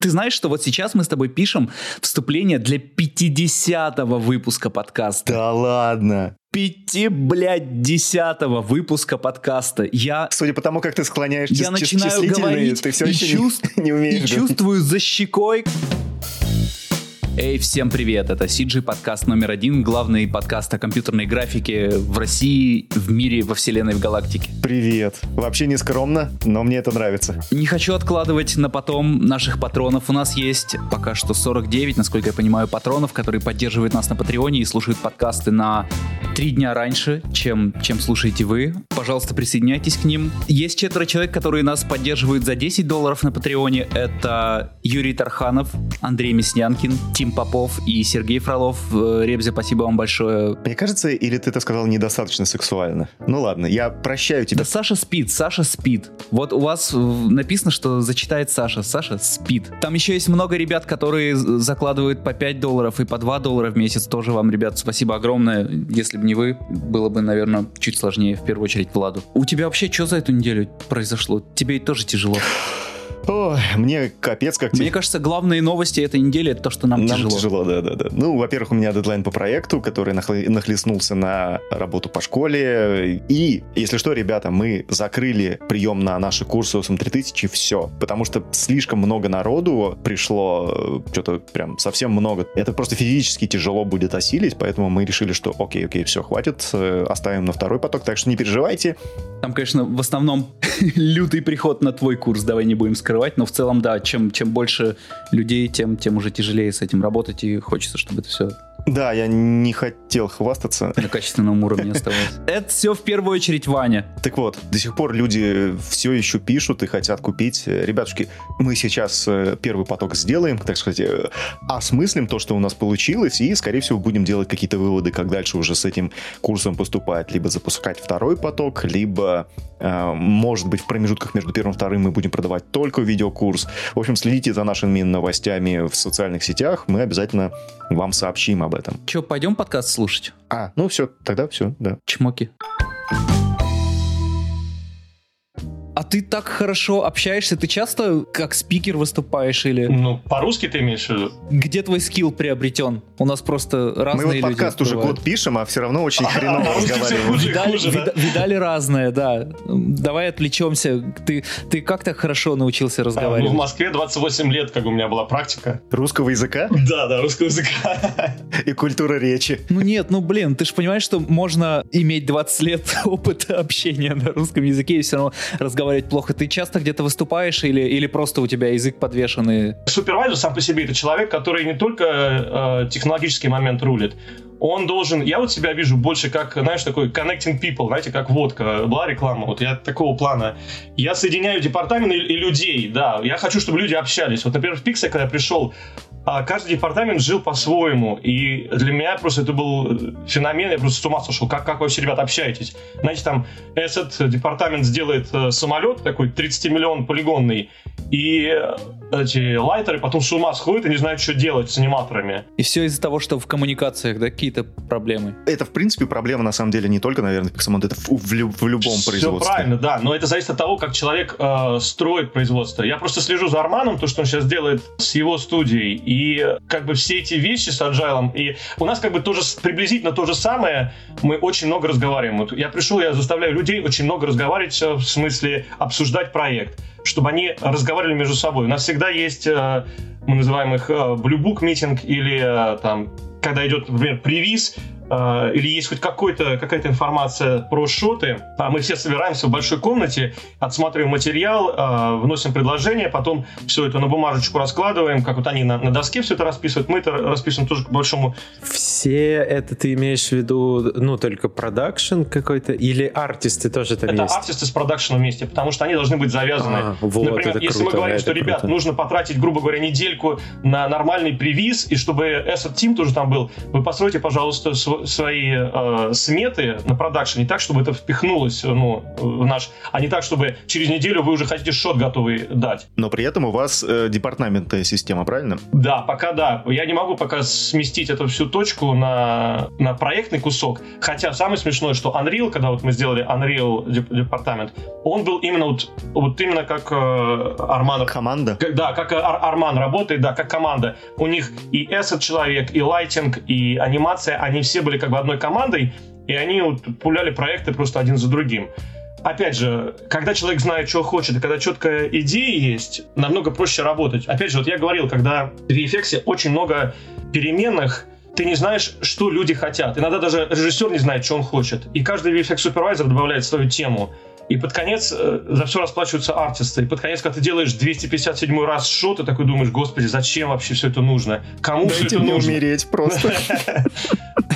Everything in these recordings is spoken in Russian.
Ты знаешь, что вот сейчас мы с тобой пишем вступление для 50-го выпуска подкаста. Да ладно. Пяти, блядь, десятого выпуска подкаста. Я, Судя по тому, как ты склоняешь я чис- начинаю говорить ты все и, еще не- чувств- не, и умеешь говорить. чувствую за щекой... Эй, всем привет! Это CG подкаст номер один, главный подкаст о компьютерной графике в России, в мире, во вселенной, в галактике. Привет. Вообще не скромно, но мне это нравится. Не хочу откладывать на потом наших патронов. У нас есть пока что 49, насколько я понимаю, патронов, которые поддерживают нас на Патреоне и слушают подкасты на три дня раньше, чем, чем слушаете вы. Пожалуйста, присоединяйтесь к ним. Есть четверо человек, которые нас поддерживают за 10 долларов на Патреоне. Это Юрий Тарханов, Андрей Мяснянкин, Тим Попов и Сергей Фролов. Э, Ребзя, спасибо вам большое. Мне кажется, или ты это сказал недостаточно сексуально. Ну ладно, я прощаю тебя. Да Саша спит, Саша спит. Вот у вас э, написано, что зачитает Саша. Саша спит. Там еще есть много ребят, которые закладывают по 5 долларов и по 2 доллара в месяц. Тоже вам, ребят, спасибо огромное. Если бы не вы, было бы, наверное, чуть сложнее, в первую очередь, Владу. У тебя вообще что за эту неделю произошло? Тебе тоже тяжело. Ой, мне капец как Мне кажется, главные новости этой недели это то, что нам, Нам тяжело. тяжело, да, да, да. Ну, во-первых, у меня дедлайн по проекту, который нахлы- нахлестнулся на работу по школе. И, если что, ребята, мы закрыли прием на наши курсы ОСМ 3000, все. Потому что слишком много народу пришло, э, что-то прям совсем много. Это просто физически тяжело будет осилить, поэтому мы решили, что окей, окей, все, хватит, э, оставим на второй поток. Так что не переживайте. Там, конечно, в основном лютый приход на твой курс, давай не будем скрывать, но в целом, да, чем, чем больше людей, тем, тем уже тяжелее с этим работать, и хочется, чтобы это все Да, я не хотел хвастаться. на качественном уровне оставалось. Это все в первую очередь Ваня. Так вот, до сих пор люди все еще пишут и хотят купить. Ребятушки, мы сейчас э, первый поток сделаем, так сказать, э, осмыслим то, что у нас получилось, и, скорее всего, будем делать какие-то выводы, как дальше уже с этим курсом поступать. Либо запускать второй поток, либо, э, может быть, в промежутках между первым и вторым мы будем продавать только видеокурс. В общем, следите за нашими новостями в социальных сетях, мы обязательно вам сообщим об этом. Че, пойдем подкаст слушать? А, ну все, тогда все, да. Чмоки. А ты так хорошо общаешься? Ты часто как спикер выступаешь или Ну, по-русски ты имеешь в виду? где твой скилл приобретен? У нас просто Мы разные вот люди подкаст уже год пишем, а все равно очень хреново разговариваем. Видали, разное, да. Давай отвлечемся. Ты, ты как так хорошо научился ну, в разговаривать? Москве 28 лет, как у меня была практика. Русского языка Да, да, русского языка. и культура речи. Ну нет, ну блин, ты же понимаешь, что можно иметь 20 лет опыта общения на русском языке и все равно разговаривать плохо. Ты часто где-то выступаешь или, или просто у тебя язык подвешенный? Супервайзер сам по себе это человек, который не только э, технологический момент рулит, он должен, я вот себя вижу больше как, знаешь, такой connecting people, знаете, как водка, была реклама, вот я такого плана. Я соединяю департаменты и, и людей, да, я хочу, чтобы люди общались. Вот, например, в Pixar, когда я пришел, каждый департамент жил по-своему, и для меня просто это был феномен, я просто с ума сошел, как, как вообще, ребята, общаетесь. Знаете, там этот департамент сделает э, самолет такой 30 миллион полигонный, и э, эти лайтеры потом с ума сходят и не знают, что делать с аниматорами. И все из-за того, что в коммуникациях, да, какие-то проблемы. Это, в принципе, проблема, на самом деле, не только, наверное, Pixelmon, это в, в лю- в любом Все производстве. правильно, да, но это зависит от того, как человек э, строит производство. Я просто слежу за Арманом, то, что он сейчас делает с его студией, и э, как бы все эти вещи с Agile, и у нас как бы тоже приблизительно то же самое, мы очень много разговариваем. Вот я пришел, я заставляю людей очень много разговаривать, э, в смысле обсуждать проект, чтобы они разговаривали между собой. У нас всегда есть, э, мы называем их э, Blue Book митинг или там когда идет, например, привиз, э, или есть хоть какой-то, какая-то информация про шоты, а мы все собираемся в большой комнате, отсматриваем материал, э, вносим предложение, потом все это на бумажечку раскладываем, как вот они на, на доске все это расписывают, мы это расписываем тоже к большому. Все это ты имеешь в виду, ну, только продакшн какой-то, или артисты тоже там это есть? артисты с продакшеном вместе, потому что они должны быть завязаны. А, вот, Например, это если мы круто, говорим, это что, ребят, круто. нужно потратить, грубо говоря, недельку на нормальный привиз, и чтобы этот тим тоже там был, вы постройте, пожалуйста, св- сво- свои э, сметы на продакшене так, чтобы это впихнулось ну, в наш... А не так, чтобы через неделю вы уже хотите шот готовый дать. Но при этом у вас э, департаментная система, правильно? Да, пока да. Я не могу пока сместить эту всю точку на, на проектный кусок. Хотя самое смешное, что Unreal, когда вот мы сделали Unreal департамент, он был именно вот, вот именно как э, Арман... Команда? Как, да, как Ар Арман работает, да, как команда. У них и asset человек, и лайтинг, и анимация, они все были как бы одной командой, и они вот пуляли проекты просто один за другим. Опять же, когда человек знает, что хочет, и когда четкая идея есть, намного проще работать. Опять же, вот я говорил, когда в VFX очень много переменных, ты не знаешь, что люди хотят. Иногда даже режиссер не знает, что он хочет. И каждый VFX-супервайзер добавляет свою тему. И под конец э, за все расплачиваются артисты. И под конец, когда ты делаешь 257 раз shot, ты такой думаешь, господи, зачем вообще все это нужно? Кому Дайте все это мне нужно? умереть просто.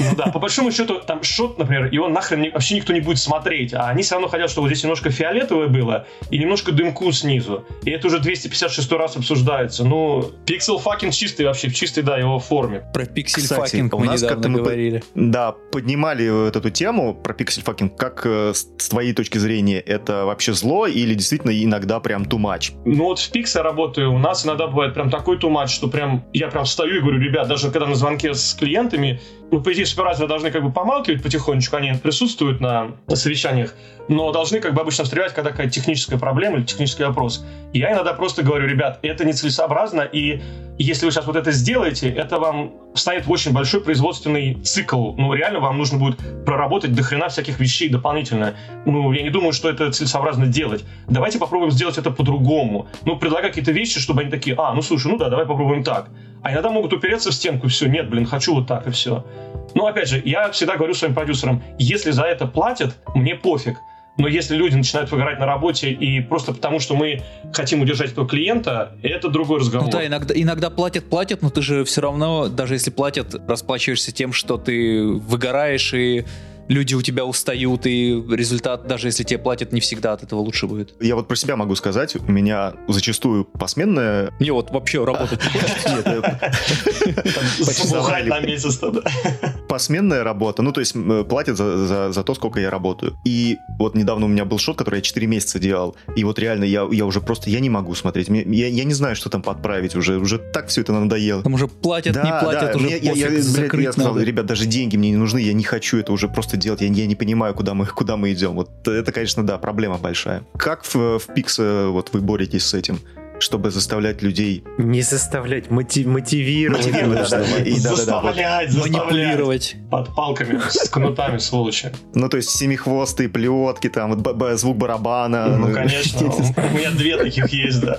Ну да, по большому счету, там shot, например, его нахрен не- вообще никто не будет смотреть, а они все равно хотят, чтобы вот здесь немножко фиолетовое было и немножко дымку снизу. И это уже 256 раз обсуждается. Ну, pixel fucking чистый вообще, в чистой, да, его форме. Про pixel fucking у мы нас как-то недавно мы по- говорили. Да, поднимали вот эту тему про pixel-fucking. Как э, с твоей точки зрения это вообще зло или действительно иногда прям too much? Ну вот в Pixar работаю, у нас иногда бывает прям такой too much, что прям я прям встаю и говорю, ребят, даже когда на звонке с клиентами, ну, по идее, супервайзеры должны как бы помалкивать потихонечку, они присутствуют на совещаниях, но должны как бы обычно встревать, когда какая-то техническая проблема или технический вопрос. Я иногда просто говорю, ребят, это нецелесообразно, и если вы сейчас вот это сделаете, это вам станет очень большой производственный цикл. Ну, реально вам нужно будет проработать до хрена всяких вещей дополнительно. Ну, я не думаю, что это целесообразно делать. Давайте попробуем сделать это по-другому. Ну, предлагай какие-то вещи, чтобы они такие, а, ну, слушай, ну да, давай попробуем так. А иногда могут упереться в стенку, все, нет, блин, хочу вот так и все. Но, опять же, я всегда говорю своим продюсерам, если за это платят, мне пофиг. Но если люди начинают выгорать на работе и просто потому, что мы хотим удержать этого клиента, это другой разговор. Ну да, иногда, иногда платят, платят, но ты же все равно, даже если платят, расплачиваешься тем, что ты выгораешь и люди у тебя устают, и результат, даже если тебе платят, не всегда от этого лучше будет. Я вот про себя могу сказать, у меня зачастую посменная... Мне вот вообще работать не хочется. Нет, Забухать на месяц тогда. посменная работа, ну, то есть платят за, то, сколько я работаю. И вот недавно у меня был шот, который я 4 месяца делал, и вот реально я, я уже просто, я не могу смотреть, я, я не знаю, что там подправить уже, уже так все это надоело. Там уже платят, не платят, уже я, сказал, ребят, даже деньги мне не нужны, я не хочу это уже просто делать, я, я не понимаю, куда мы, куда мы идем. Вот это, конечно, да, проблема большая. Как в, в Pix э, вот вы боретесь с этим? Чтобы заставлять людей Не заставлять, мотив- мотивировать. Мотивировать, нужно. да, да. И заставлять, манипулировать. Под палками, с кнутами, сволочи. Ну, то есть семихвостые плетки, там, звук барабана. Ну, конечно. У меня две таких есть, да.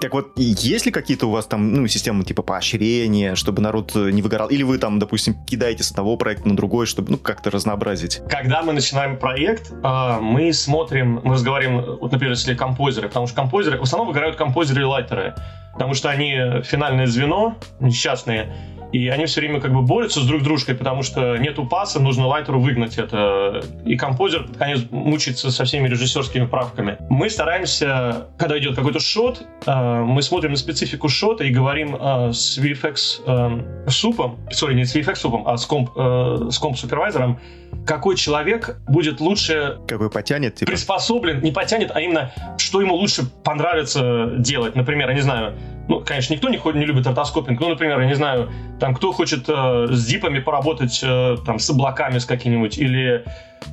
Так вот, есть ли какие-то у вас там, ну, системы типа поощрения, чтобы народ э, не выгорал? Или вы там, допустим, кидаете с одного проекта на другой, чтобы, ну, как-то разнообразить? Когда мы начинаем проект, э, мы смотрим, мы разговариваем, вот, например, если композеры, потому что композеры, в основном выгорают композеры и лайтеры, потому что они финальное звено, несчастные, и они все время как бы борются с друг дружкой, потому что нету паса, нужно лайтеру выгнать это. И композер, под конец, мучается со всеми режиссерскими правками. Мы стараемся, когда идет какой-то шот, э, мы смотрим на специфику шота и говорим э, с VFX э, супом, сори, не с VFX супом, а с комп, с комп супервайзером, какой человек будет лучше Какой потянет, типа? приспособлен, не потянет, а именно, что ему лучше понравится делать. Например, я не знаю, ну, конечно, никто не, не любит ротоскопинг, ну, например, я не знаю, там, кто хочет э, с дипами поработать, э, там, с облаками с какими-нибудь, или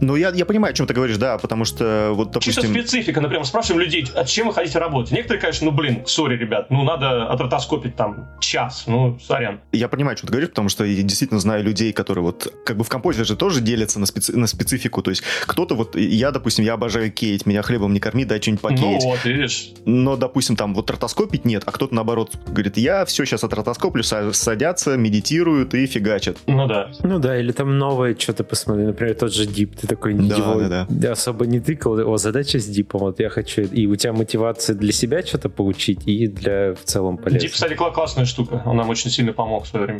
Ну, я, я понимаю, о чем ты говоришь, да, потому что, вот, чисто допустим... специфика, например, спрашиваем людей, от чем вы хотите работать. Некоторые, конечно, ну, блин, сори, ребят, ну, надо отротоскопить там час, ну, сорян. Я понимаю, что ты говоришь, потому что я действительно знаю людей, которые вот, как бы в композе же тоже делятся на, специ- на специфику, то есть кто-то вот, я, допустим, я обожаю кейт, меня хлебом не корми, дай что-нибудь Ну, покеять. вот, видишь. Но, допустим, там вот ротоскопить нет, а кто-то наоборот говорит, я все сейчас отротоскоплю, са- садятся, медитируют и фигачат. Ну, да. Ну да, или там новое что-то посмотри, например, тот же Дип ты такой Да, его да, да. особо не тыкал, о, задача с дипом, вот я хочу, и у тебя мотивация для себя что-то получить, и для в целом полезно. Дип, кстати, кла- классная штука. Он нам очень сильно помог в свое время.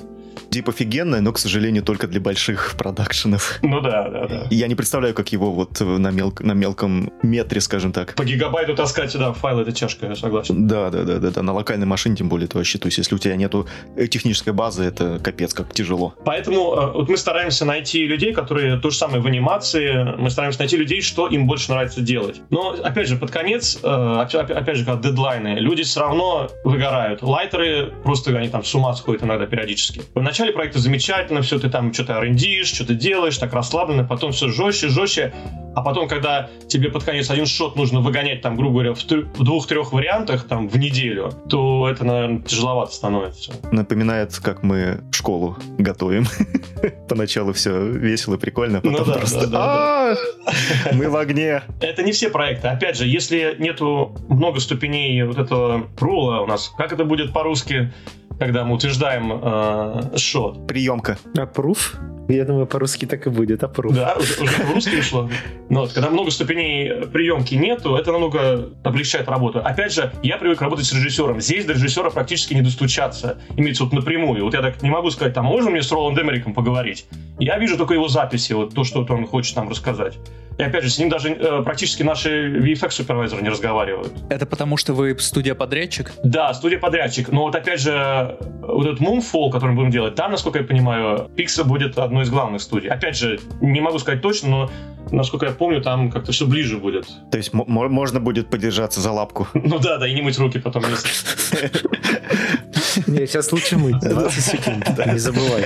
Дип офигенная, но, к сожалению, только для больших продакшенов. Ну да, да, да. Я не представляю, как его вот на, мел- на мелком метре, скажем так. По гигабайту таскать сюда файлы, это тяжко, я согласен. Да, да, да, да, да. На локальной машине, тем более, то вообще, то есть, если у тебя нету э, технической базы, это капец, как тяжело. Поэтому э, вот мы стараемся найти людей, которые то же самое в анимации, мы стараемся найти людей, что им больше нравится делать. Но, опять же, под конец, э, опя- опять же, как дедлайны, люди все равно выгорают. Лайтеры просто, они там с ума сходят иногда периодически. В начале проекта замечательно, все, ты там что-то R&D, что-то делаешь, так расслабленно, потом все жестче, жестче, а потом, когда тебе под конец один шот нужно выгонять, там, грубо говоря, в, в двух-трех вариантах, там, в неделю, то это, наверное, тяжеловато становится. Напоминает, как мы школу готовим. Поначалу все весело, прикольно, Ну потом да, просто да, «А, мы в огне. Это не все проекты. Опять же, если нету много ступеней вот этого рула у нас, как это будет по-русски, когда мы утверждаем э, шот? Приемка. Аппрув? Я думаю, по-русски так и будет, аппрув. Да, уже, уже в русский ушло. Но вот, когда много ступеней приемки нету, это намного облегчает работу. Опять же, я привык работать с режиссером. Здесь до режиссера практически не достучаться. Имеется вот напрямую. Вот я так не могу сказать, там, можно мне с Роланд Эмериком поговорить? Я вижу только его записи, вот то, что он хочет нам рассказать. И опять же, с ним даже э, практически наши VFX-супервайзеры не разговаривают. Это потому, что вы студия-подрядчик? Да, студия-подрядчик. Но вот опять же, вот этот Moonfall, который мы будем делать, там, насколько я понимаю, Pixar будет одной из главных студий. Опять же, не могу сказать точно, но насколько я помню, там как-то все ближе будет. То есть мо- мо- можно будет подержаться за лапку. Ну да, да, и не мыть руки потом. Не, сейчас лучше мыть, 20 секунд, не забывай.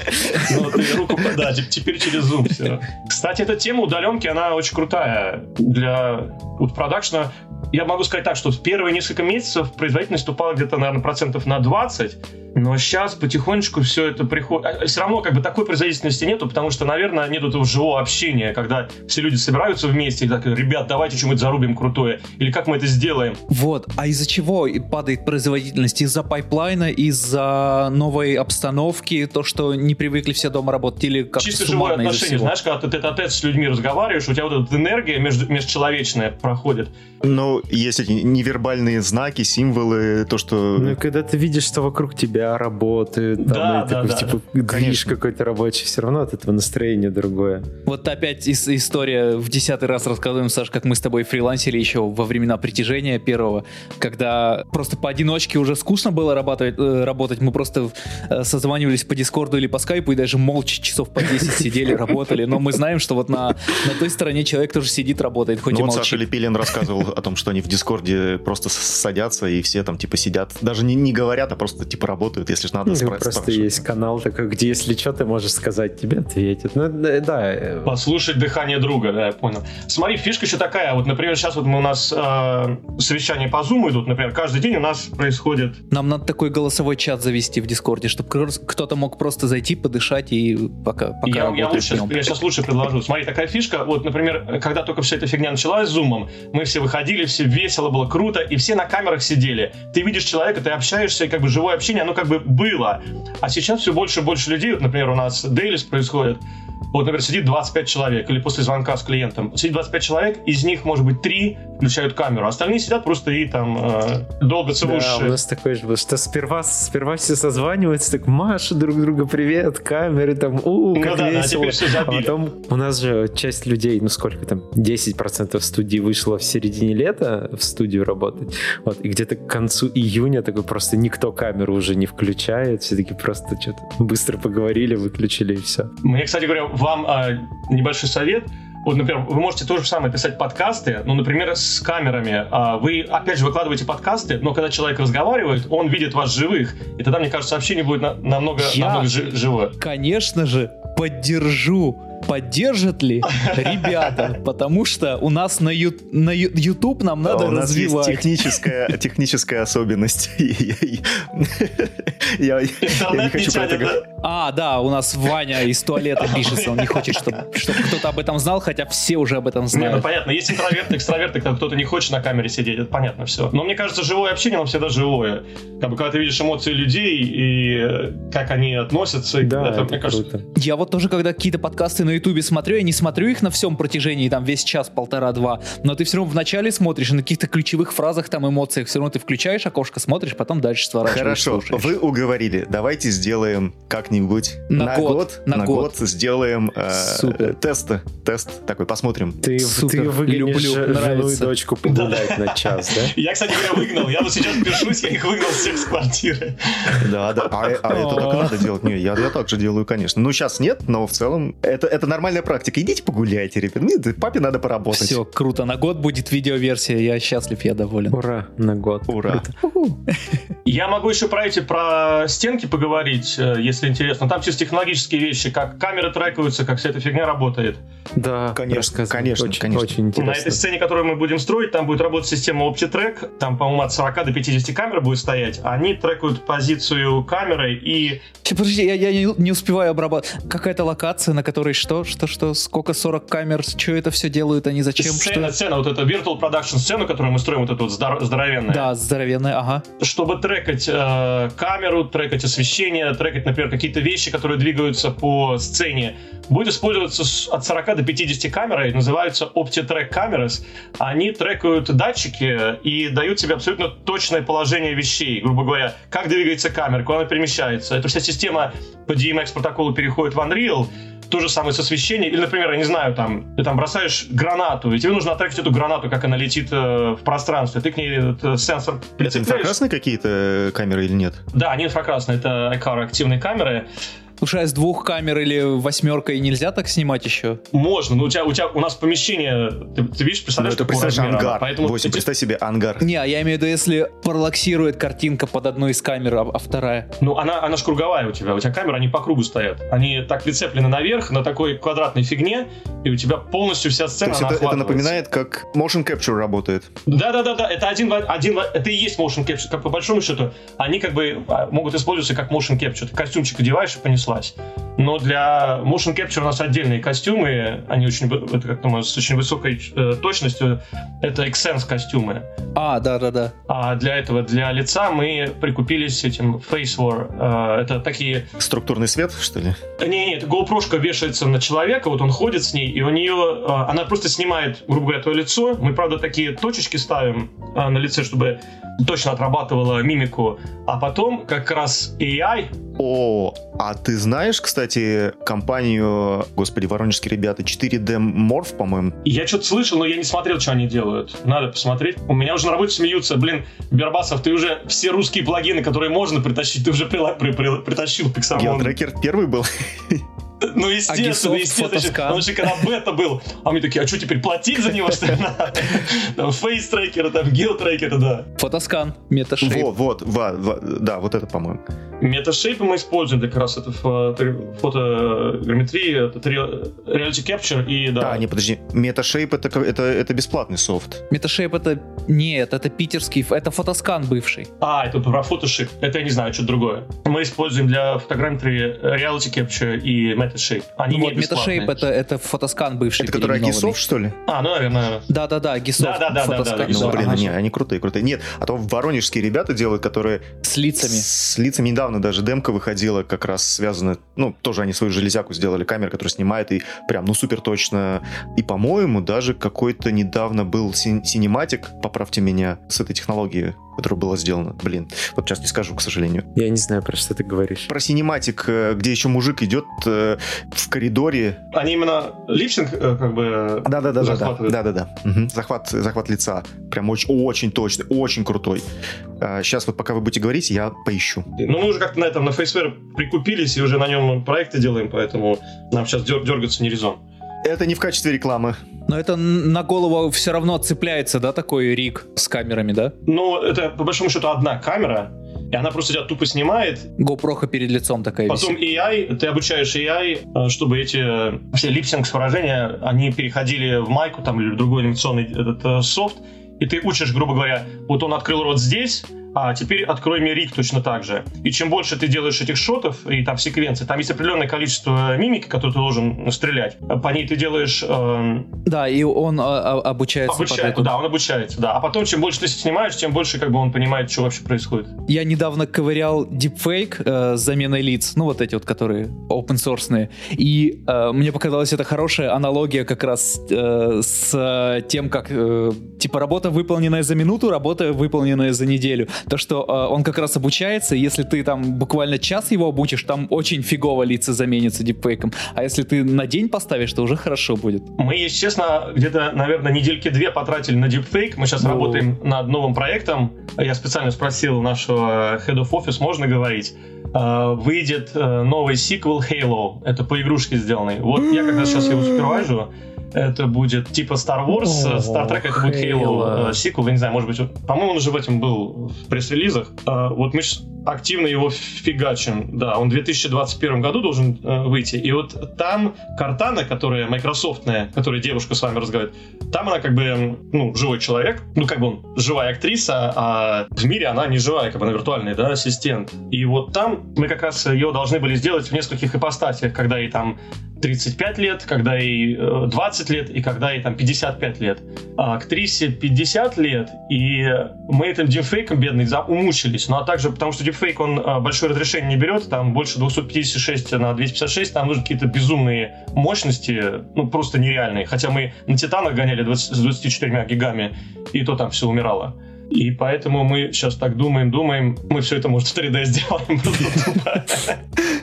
Ну, ты руку, да, те- теперь через Zoom все. Кстати, эта тема удаленки, она очень крутая для вот, продакшена. Я могу сказать так, что в первые несколько месяцев производительность упала где-то, наверное, процентов на 20, но сейчас потихонечку все это приходит. Все равно как бы такой производительности нету, потому что, наверное, нету этого живого общения, когда все люди собираются вместе и так, ребят, давайте что-нибудь зарубим крутое, или как мы это сделаем. Вот, а из-за чего падает производительность? Из-за пайплайна, из-за новой обстановки, то, что не привыкли все дома работать, или как Чисто живое отношение. Знаешь, когда ты тет-а-тет с людьми разговариваешь, у тебя вот эта энергия между, межчеловечная проходит. Ну, есть эти невербальные знаки, символы, то, что... Ну, когда ты видишь, что вокруг тебя работают, там, Да, и да, такой, да. типа, движ Конечно. какой-то рабочий, все равно от этого настроение другое. Вот опять ис- история в десятый раз рассказываем, Саш, как мы с тобой фрилансили еще во времена притяжения первого, когда просто поодиночке уже скучно было работать, э, работать. мы просто э, созванивались по Дискорду или по Скайпу и даже молча часов по 10 сидели, работали, но мы знаем, что вот на, на той стороне человек тоже сидит, работает, хоть Ну и вот молчит. Саша Лепелин рассказывал о том, что они в Дискорде просто садятся и все там типа сидят. Даже не, не говорят, а просто типа работают, если ж надо Ну, спра- просто спрашивать. есть канал такой, где если что, ты можешь сказать, тебе ответят. Ну, да, э, Послушать дыхание друга, да, я понял. Смотри, фишка еще такая, вот, например, сейчас вот мы у нас э, совещания по Zoom идут, например, каждый день у нас происходит Нам надо такой голосовой чат завести в Дискорде, чтобы кто-то мог просто зайти, подышать и пока, пока я, я, лучше, я сейчас лучше предложу. Смотри, такая фишка. Вот, например, когда только вся эта фигня началась с зумом, мы все выходили, все весело было, круто, и все на камерах сидели. Ты видишь человека, ты общаешься, и как бы живое общение, оно как бы было. А сейчас все больше и больше людей, вот, например, у нас Дейлис происходит, вот, например, сидит 25 человек, или после звонка с клиентом, сидит 25 человек, из них, может быть, 3 включают камеру, остальные сидят просто и там э, долбятся в Да, у нас такое же было, что сперва, сперва все созваниваются, так машут друг другу привет, камеры там, у, Ну как да, да, весело. все а потом у нас же часть людей, ну сколько там, 10% студии вышло в середине лета в студию работать, вот, и где-то к концу июня такой просто никто камеру уже не включает, все таки просто что-то быстро поговорили, выключили и все. Мне, кстати говоря, вам а, небольшой совет. Вот, например, вы можете то же самое писать подкасты, ну, например, с камерами. А, Вы, опять же, выкладываете подкасты, но когда человек разговаривает, он видит вас живых, и тогда, мне кажется, общение будет на- намного, Я- намного жи- живое. Конечно же, поддержу. Поддержат ли ребята? Потому что у нас на, ю- на ю- YouTube нам надо у нас развивать. есть техническая, техническая особенность. Я не хочу про это говорить. А, да, у нас Ваня из туалета пишется, он не хочет, чтобы кто-то об этом знал, хотя все уже об этом Не, ну знают. понятно, есть интроверты, экстраверты, когда кто-то не хочет на камере сидеть, это понятно все. Но мне кажется, живое общение, оно всегда живое. Как бы, когда ты видишь эмоции людей и э, как они относятся, Да, это, мне кажется. Я вот тоже, когда какие-то подкасты на ютубе смотрю, я не смотрю их на всем протяжении, там, весь час, полтора-два, но ты все равно вначале смотришь, на каких-то ключевых фразах, там, эмоциях, все равно ты включаешь окошко, смотришь, потом дальше сворачиваешь, Хорошо, слушаешь. вы уговорили. Давайте сделаем как-нибудь На год, на на год. год сделаем э, Супер. тест, тест такой, посмотрим. Ты, Супер, ты выгонишь люблю, жену и дочку погулять на час, да? Я, кстати говоря, выгнал. Я вот сейчас пишусь, я их выгнал всех с квартиры. Да, да. А, а это так надо делать? Не, я, я так же делаю, конечно. Ну, сейчас нет, но в целом это, это нормальная практика. Идите погуляйте, ребят. Папе надо поработать. Все, круто, на год будет видеоверсия, я счастлив, я доволен. Ура, на год. Ура. Я могу еще про эти, про стенки поговорить, э, если интересно. Там чисто технологические вещи, как камеры трекаются, как вся эта фигня работает. Да, Конечно, конечно, очень, конечно. Очень На интересно. этой сцене, которую мы будем строить, там будет работать система OptiTrack. Там, по-моему, от 40 до 50 камер будет стоять. Они трекают позицию камеры и... Подожди, я, я не, не успеваю обрабатывать. Какая-то локация, на которой что, что, что, сколько 40 камер, что это все делают, они зачем, сцена, что? сцена, вот эта Virtual Production сцену, которую мы строим, вот эту вот здор- здоровенная. Да, здоровенная, ага. чтобы трекать э, камеру, трекать освещение, трекать, например, какие-то вещи, которые двигаются по сцене, будет использоваться от 40 до 50 камер, и называются OptiTrack Cameras. Они трекают датчики и дают тебе абсолютно точное положение вещей, грубо говоря, как двигается камера, куда она перемещается. Эта вся система по DMX протоколу переходит в Unreal, то же самое с освещением. Или, например, я не знаю, там, ты там бросаешь гранату, и тебе нужно оттрекать эту гранату, как она летит э, в пространстве. Ты к ней этот сенсор Это прицепляешь. инфракрасные какие-то камеры или нет? Да, они инфракрасные, это iCar активные камеры. Слушай, а с двух камер или восьмеркой нельзя так снимать еще? Можно, но у тебя, у тебя у нас помещение, ты, ты видишь, Ну, представляешь, это представь размера оно? ангар. Поэтому Восемь, эти- представь себе ангар. Не, а я имею в виду, если параллаксирует картинка под одной из камер, а, а вторая. ну, она, она ж круговая у тебя, у тебя камеры, они по кругу стоят. Они так прицеплены наверх на такой квадратной фигне, и у тебя полностью вся То сцена, есть она это, это напоминает, как motion capture работает. Да-да-да, это один, один, это и есть motion capture. Как по большому счету, они как бы а, могут использоваться как motion capture. Ты костюмчик одеваешь и понеслась. Но для motion capture у нас отдельные костюмы, они очень, это как думаю, с очень высокой э, точностью. Это Xsense костюмы. А, да-да-да. А для этого, для лица мы прикупились этим Face War. Э, Это такие Структурный свет, что ли? не, не, это GoPro вешается на человека, вот он ходит с ней, и у нее, э, она просто снимает, грубо говоря, твое лицо. Мы, правда, такие точечки ставим э, на лице, чтобы точно отрабатывала мимику. А потом как раз AI, О, а ты знаешь, кстати, компанию, господи, воронежские ребята, 4D Morph, по-моему? я что-то слышал, но я не смотрел, что они делают. Надо посмотреть. У меня уже на работе смеются. Блин, Бербасов, ты уже все русские плагины, которые можно притащить, ты уже прила- при- при- притащил Pixarmon. Геотрекер первый был. Ну, естественно, Agisoft, естественно. Он же когда бета был. А мы такие, а что теперь платить за него, что ли? Там фейс-трекеры, там геотрекеры, да. Фотоскан, меташейп. Вот, вот, да, вот это, по-моему. Меташейпы мы используем для как раз это фо- фотограмметрия, это reality capture и да. А, не, подожди. Metashake это, это, это бесплатный софт. Меташейп это... Нет, это питерский, это фотоскан бывший. А, это про фотошип. Это я не знаю, что другое. Мы используем для фотограмметрии reality capture и Metashape. Они Ну не вот, меташейп это, это фотоскан бывший. Это который. Agisoft, что ли? А, ну, наверное. Да-да-да, Гисофт. Да, да, да, да, да, Ну, блин, ага. не, они крутые, крутые. Нет, а то воронежские ребята делают, которые С лицами. С лицами недавно даже демка выходила, как раз связана, ну, тоже они свою железяку сделали, камера, которая снимает, и прям, ну, супер точно. И, по-моему, даже какой-то недавно был син- синематик, поправьте меня, с этой технологией, которая была сделана. Блин, вот сейчас не скажу, к сожалению. Я не знаю, про что ты говоришь. Про синематик, э, где еще мужик идет э, в коридоре. Они именно lip sync, э, как бы... Да-да-да, да, захватывают. да, да, да. Мгм. Захват, захват лица. Прям очень, очень точный, очень крутой. сейчас вот пока вы будете говорить, я поищу. Ну, мы уже как-то на этом, на Faceware прикупились и уже на нем проекты делаем, поэтому нам сейчас дергаться не резон. Это не в качестве рекламы. Но это на голову все равно цепляется, да, такой рик с камерами, да? Ну, это, по большому счету, одна камера, и она просто тебя тупо снимает. GoPro перед лицом такая Потом висит. AI, ты обучаешь AI, э, чтобы эти э, все липсинг выражения, они переходили в майку там или в другой анимационный этот э, софт, и ты учишь, грубо говоря, вот он открыл рот здесь, а теперь открой мне рик точно так же. И чем больше ты делаешь этих шотов и там секвенций, там есть определенное количество мимики, которую ты должен стрелять. По ней ты делаешь... Э, да, и он а, обучается. Обучает, да, он обучается, да. А потом, чем больше ты снимаешь, тем больше как бы он понимает, что вообще происходит. Я недавно ковырял deepfake э, с заменой лиц, ну вот эти вот, которые open source, и э, мне показалось это хорошая аналогия как раз э, с тем, как э, типа работа выполненная за минуту, работа выполненная за неделю то, что э, он как раз обучается, если ты там буквально час его обучишь, там очень фигово лица заменятся дипфейком, а если ты на день поставишь, то уже хорошо будет. Мы, если честно, где-то, наверное, недельки две потратили на дипфейк, мы сейчас О. работаем над новым проектом, я специально спросил нашего Head of Office, можно говорить, Uh, выйдет uh, новый сиквел Halo. Это по игрушке сделанный. Вот я как раз сейчас его супервайжу это будет типа Star Wars, О, Star Trek это будет Halo, Halo. сиквел, я не знаю, может быть, по-моему, он уже в этом был в пресс-релизах. А, вот мы активно его фигачим. Да, он в 2021 году должен э, выйти. И вот там Картана, которая майкрософтная, которая девушка с вами разговаривает, там она как бы, ну, живой человек, ну, как бы он живая актриса, а в мире она не живая, как бы она виртуальный, да, ассистент. И вот там мы как раз ее должны были сделать в нескольких ипостасях, когда ей там 35 лет, когда ей 20 э, лет и когда ей там 55 лет. А актрисе 50 лет, и мы этим дипфейком бедный умучились. Ну а также потому что дипфейк, он э, большое разрешение не берет, там больше 256 на 256, там нужны какие-то безумные мощности, ну просто нереальные. Хотя мы на Титанах гоняли 20, с 24 гигами, и то там все умирало. И поэтому мы сейчас так думаем, думаем, мы все это, может, в 3D сделаем.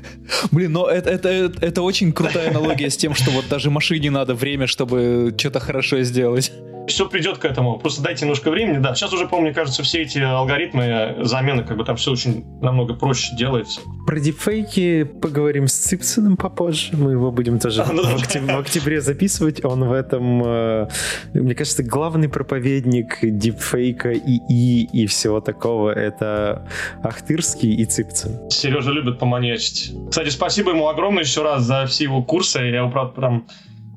Блин, но это, это, это очень крутая аналогия с тем, что вот даже машине надо время, чтобы что-то хорошо сделать все придет к этому. Просто дайте немножко времени. Да, сейчас уже, помню, кажется, все эти алгоритмы замены, как бы там все очень намного проще делается. Про дипфейки поговорим с Ципсоном попозже. Мы его будем тоже а, ну, в, октябре, в октябре записывать. Он в этом, э, мне кажется, главный проповедник дипфейка и и и всего такого. Это Ахтырский и Ципсон. Сережа любит поманечить. Кстати, спасибо ему огромное еще раз за все его курсы. Я его, правда, прям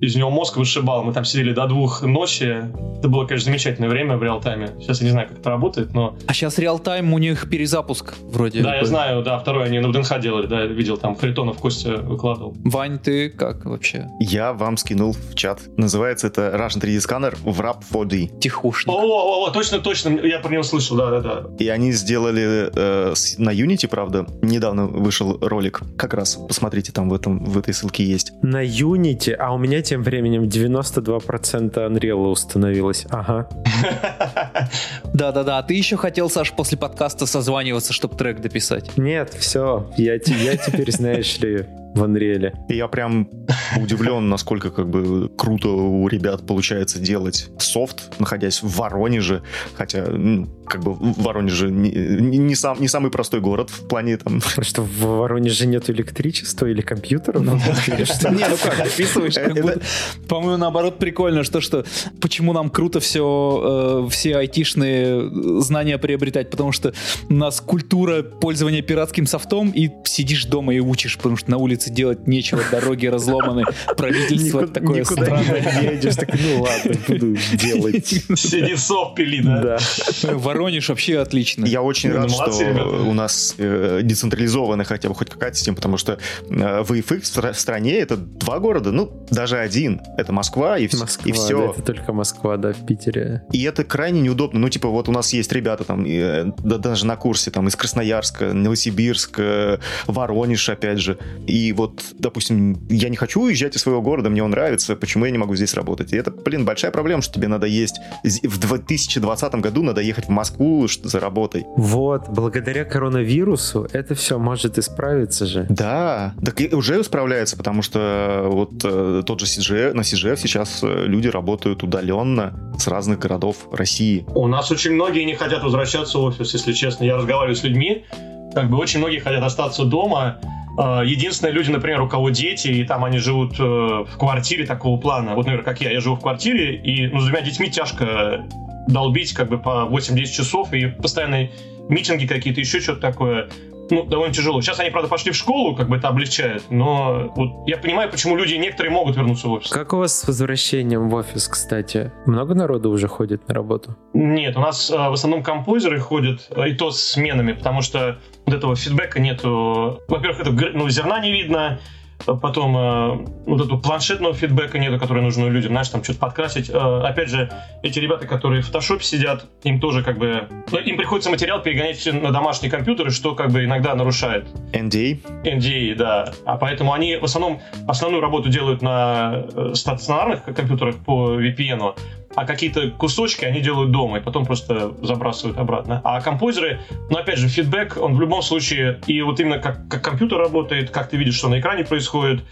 из него мозг вышибал. Мы там сидели до двух ночи. Это было, конечно, замечательное время в реал-тайме. Сейчас я не знаю, как это работает, но... А сейчас реал-тайм у них перезапуск вроде. Да, я знаю, да, второй они на ВДНХ делали, да, я видел, там Харитонов Костя выкладывал. Вань, ты как вообще? Я вам скинул в чат. Называется это Russian 3D сканер в RAP 4D. Тихушник. О, о, о, точно, точно, я про него слышал, да, да, да. И они сделали э, на Unity, правда, недавно вышел ролик. Как раз посмотрите, там в, этом, в этой ссылке есть. На Unity, а у меня тем временем 92% Unreal установилось. Ага. Да-да-да, ты еще хотел, Саш, после подкаста созваниваться, чтобы трек дописать? Нет, все, я, я теперь, знаешь ли, в Unreal. И я прям удивлен, насколько как бы круто у ребят получается делать софт, находясь в Воронеже, хотя ну, как бы Воронеже не, не, сам, не самый простой город в плане там... Что в Воронеже нет электричества или компьютеров? Ну, не, ну как, описываешь, По-моему, наоборот, прикольно, что что почему нам круто все, э, все айтишные знания приобретать, потому что у нас культура пользования пиратским софтом, и сидишь дома и учишь, потому что на улице делать нечего, дороги разломаны, правительство такое странное. не едешь, так ну ладно, буду делать. Сиди пили, да? Да. Воронеж вообще отлично. Я очень ну, рад, молодцы, что ребята. у нас э, децентрализованная хотя бы хоть какая-то система, потому что э, VFX в стране это два города, ну, даже один. Это Москва и, Москва, и все. Да, это только Москва, да, в Питере. И это крайне неудобно. Ну, типа, вот у нас есть ребята там, э, да, даже на курсе там из Красноярска, Новосибирск, э, Воронеж, опять же. И вот, допустим, я не хочу уезжать из своего города, мне он нравится, почему я не могу здесь работать? И это, блин, большая проблема, что тебе надо есть... В 2020 году надо ехать в Москву за работой. Вот, благодаря коронавирусу это все может исправиться же. Да, так и уже справляется, потому что вот э, тот же CGF, на CGF сейчас э, люди работают удаленно с разных городов России. У нас очень многие не хотят возвращаться в офис, если честно. Я разговариваю с людьми, как бы очень многие хотят остаться дома, э, Единственные люди, например, у кого дети, и там они живут э, в квартире такого плана. Вот, например, как я, я живу в квартире, и ну, с двумя детьми тяжко долбить как бы по 8-10 часов, и постоянные митинги какие-то, еще что-то такое. Ну, довольно тяжело. Сейчас они, правда, пошли в школу, как бы это облегчает, но вот я понимаю, почему люди некоторые могут вернуться в офис. Как у вас с возвращением в офис, кстати? Много народу уже ходит на работу? Нет, у нас а, в основном композеры ходят, а, и то с сменами, потому что вот этого фидбэка нету. Во-первых, это ну, зерна не видно, потом э, вот этого планшетного фидбэка нету, который нужен людям, знаешь, там что-то подкрасить. Э, опять же, эти ребята, которые в фотошопе сидят, им тоже как бы... Ну, им приходится материал перегонять на домашние компьютеры, что как бы иногда нарушает. NDA? NDA, да. А поэтому они в основном основную работу делают на э, стационарных компьютерах по VPN, а какие-то кусочки они делают дома и потом просто забрасывают обратно. А композеры, ну опять же, фидбэк, он в любом случае, и вот именно как, как компьютер работает, как ты видишь, что на экране происходит,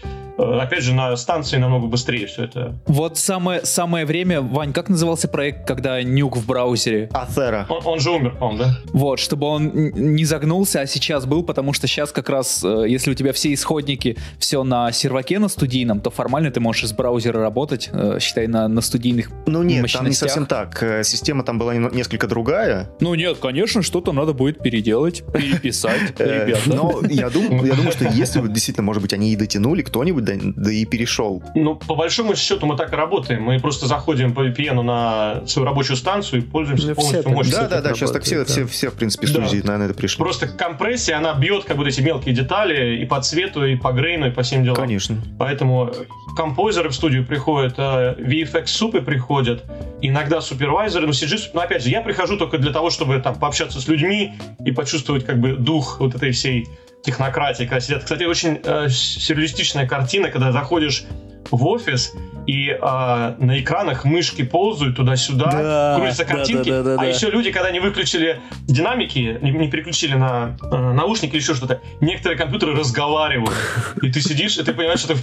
опять же, на станции намного быстрее все это. Вот самое, самое время, Вань, как назывался проект, когда нюк в браузере? Афера. Он, он же умер, по да? Вот, чтобы он не загнулся, а сейчас был, потому что сейчас как раз, э, если у тебя все исходники, все на серваке на студийном, то формально ты можешь из браузера работать, э, считай, на, на студийных Ну нет, мощностях. там не совсем так. Система там была несколько другая. Ну нет, конечно, что-то надо будет переделать, переписать, ребята. Но я думаю, что если действительно, может быть, они и дотянули, кто-нибудь да и перешел. Ну, по большому счету мы так и работаем. Мы просто заходим по VPN на свою рабочую станцию и пользуемся ну, полностью мощностью. Да, да, да, сейчас так все, да. все, все, в принципе, студии да. на это пришли. Просто компрессия, она бьет как бы эти мелкие детали и по цвету, и по грейну, и по всем делам. Конечно. Поэтому композеры в студию приходят, а VFX супы приходят, иногда супервайзеры, но CG, но опять же, я прихожу только для того, чтобы там пообщаться с людьми и почувствовать как бы дух вот этой всей технократии, когда сидят. Кстати, очень э, сюрреалистичная картина, когда заходишь в офис, и э, на экранах мышки ползают туда-сюда, да, крутятся картинки, да, да, да, а да. еще люди, когда не выключили динамики, не, не переключили на э, наушники или еще что-то, некоторые компьютеры разговаривают, и ты сидишь, и ты понимаешь, что ты,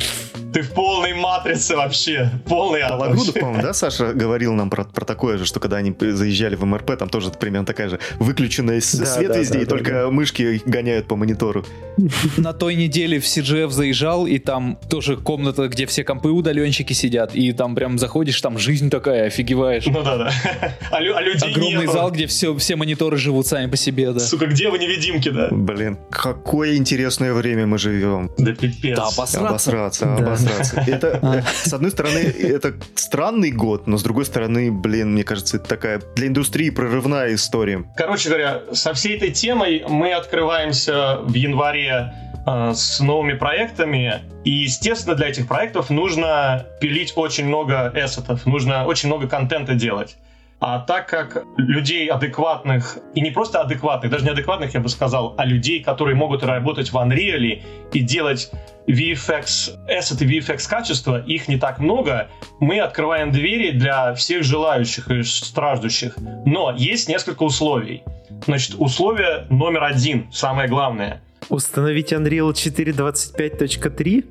ты в полной матрице вообще, полный ад. Балагрудов, по-моему, да, Саша говорил нам про, про такое же, что когда они заезжали в МРП, там тоже примерно такая же выключенная да, свет да, везде, да, и да, только да. мышки гоняют по монитору. На той неделе в CGF заезжал, и там тоже комната, где все компы удаленщики сидят, и там прям заходишь, там жизнь такая, офигеваешь. Ну да, да. А, а людей Огромный нету. зал, где все, все мониторы живут сами по себе, да. Сука, где вы невидимки, да? Блин, какое интересное время мы живем. Да пипец. Да, обосраться. Обосраться, да. обосраться. Это, а. с одной стороны, это странный год, но с другой стороны, блин, мне кажется, это такая для индустрии прорывная история. Короче говоря, со всей этой темой мы открываемся в январе с новыми проектами. И, естественно, для этих проектов нужно пилить очень много эссетов, нужно очень много контента делать. А так как людей адекватных, и не просто адекватных, даже не адекватных, я бы сказал, а людей, которые могут работать в Unreal и делать VFX, эссеты VFX качества, их не так много, мы открываем двери для всех желающих и страждущих. Но есть несколько условий. Значит, условие номер один, самое главное – Установить Unreal 4.25.3?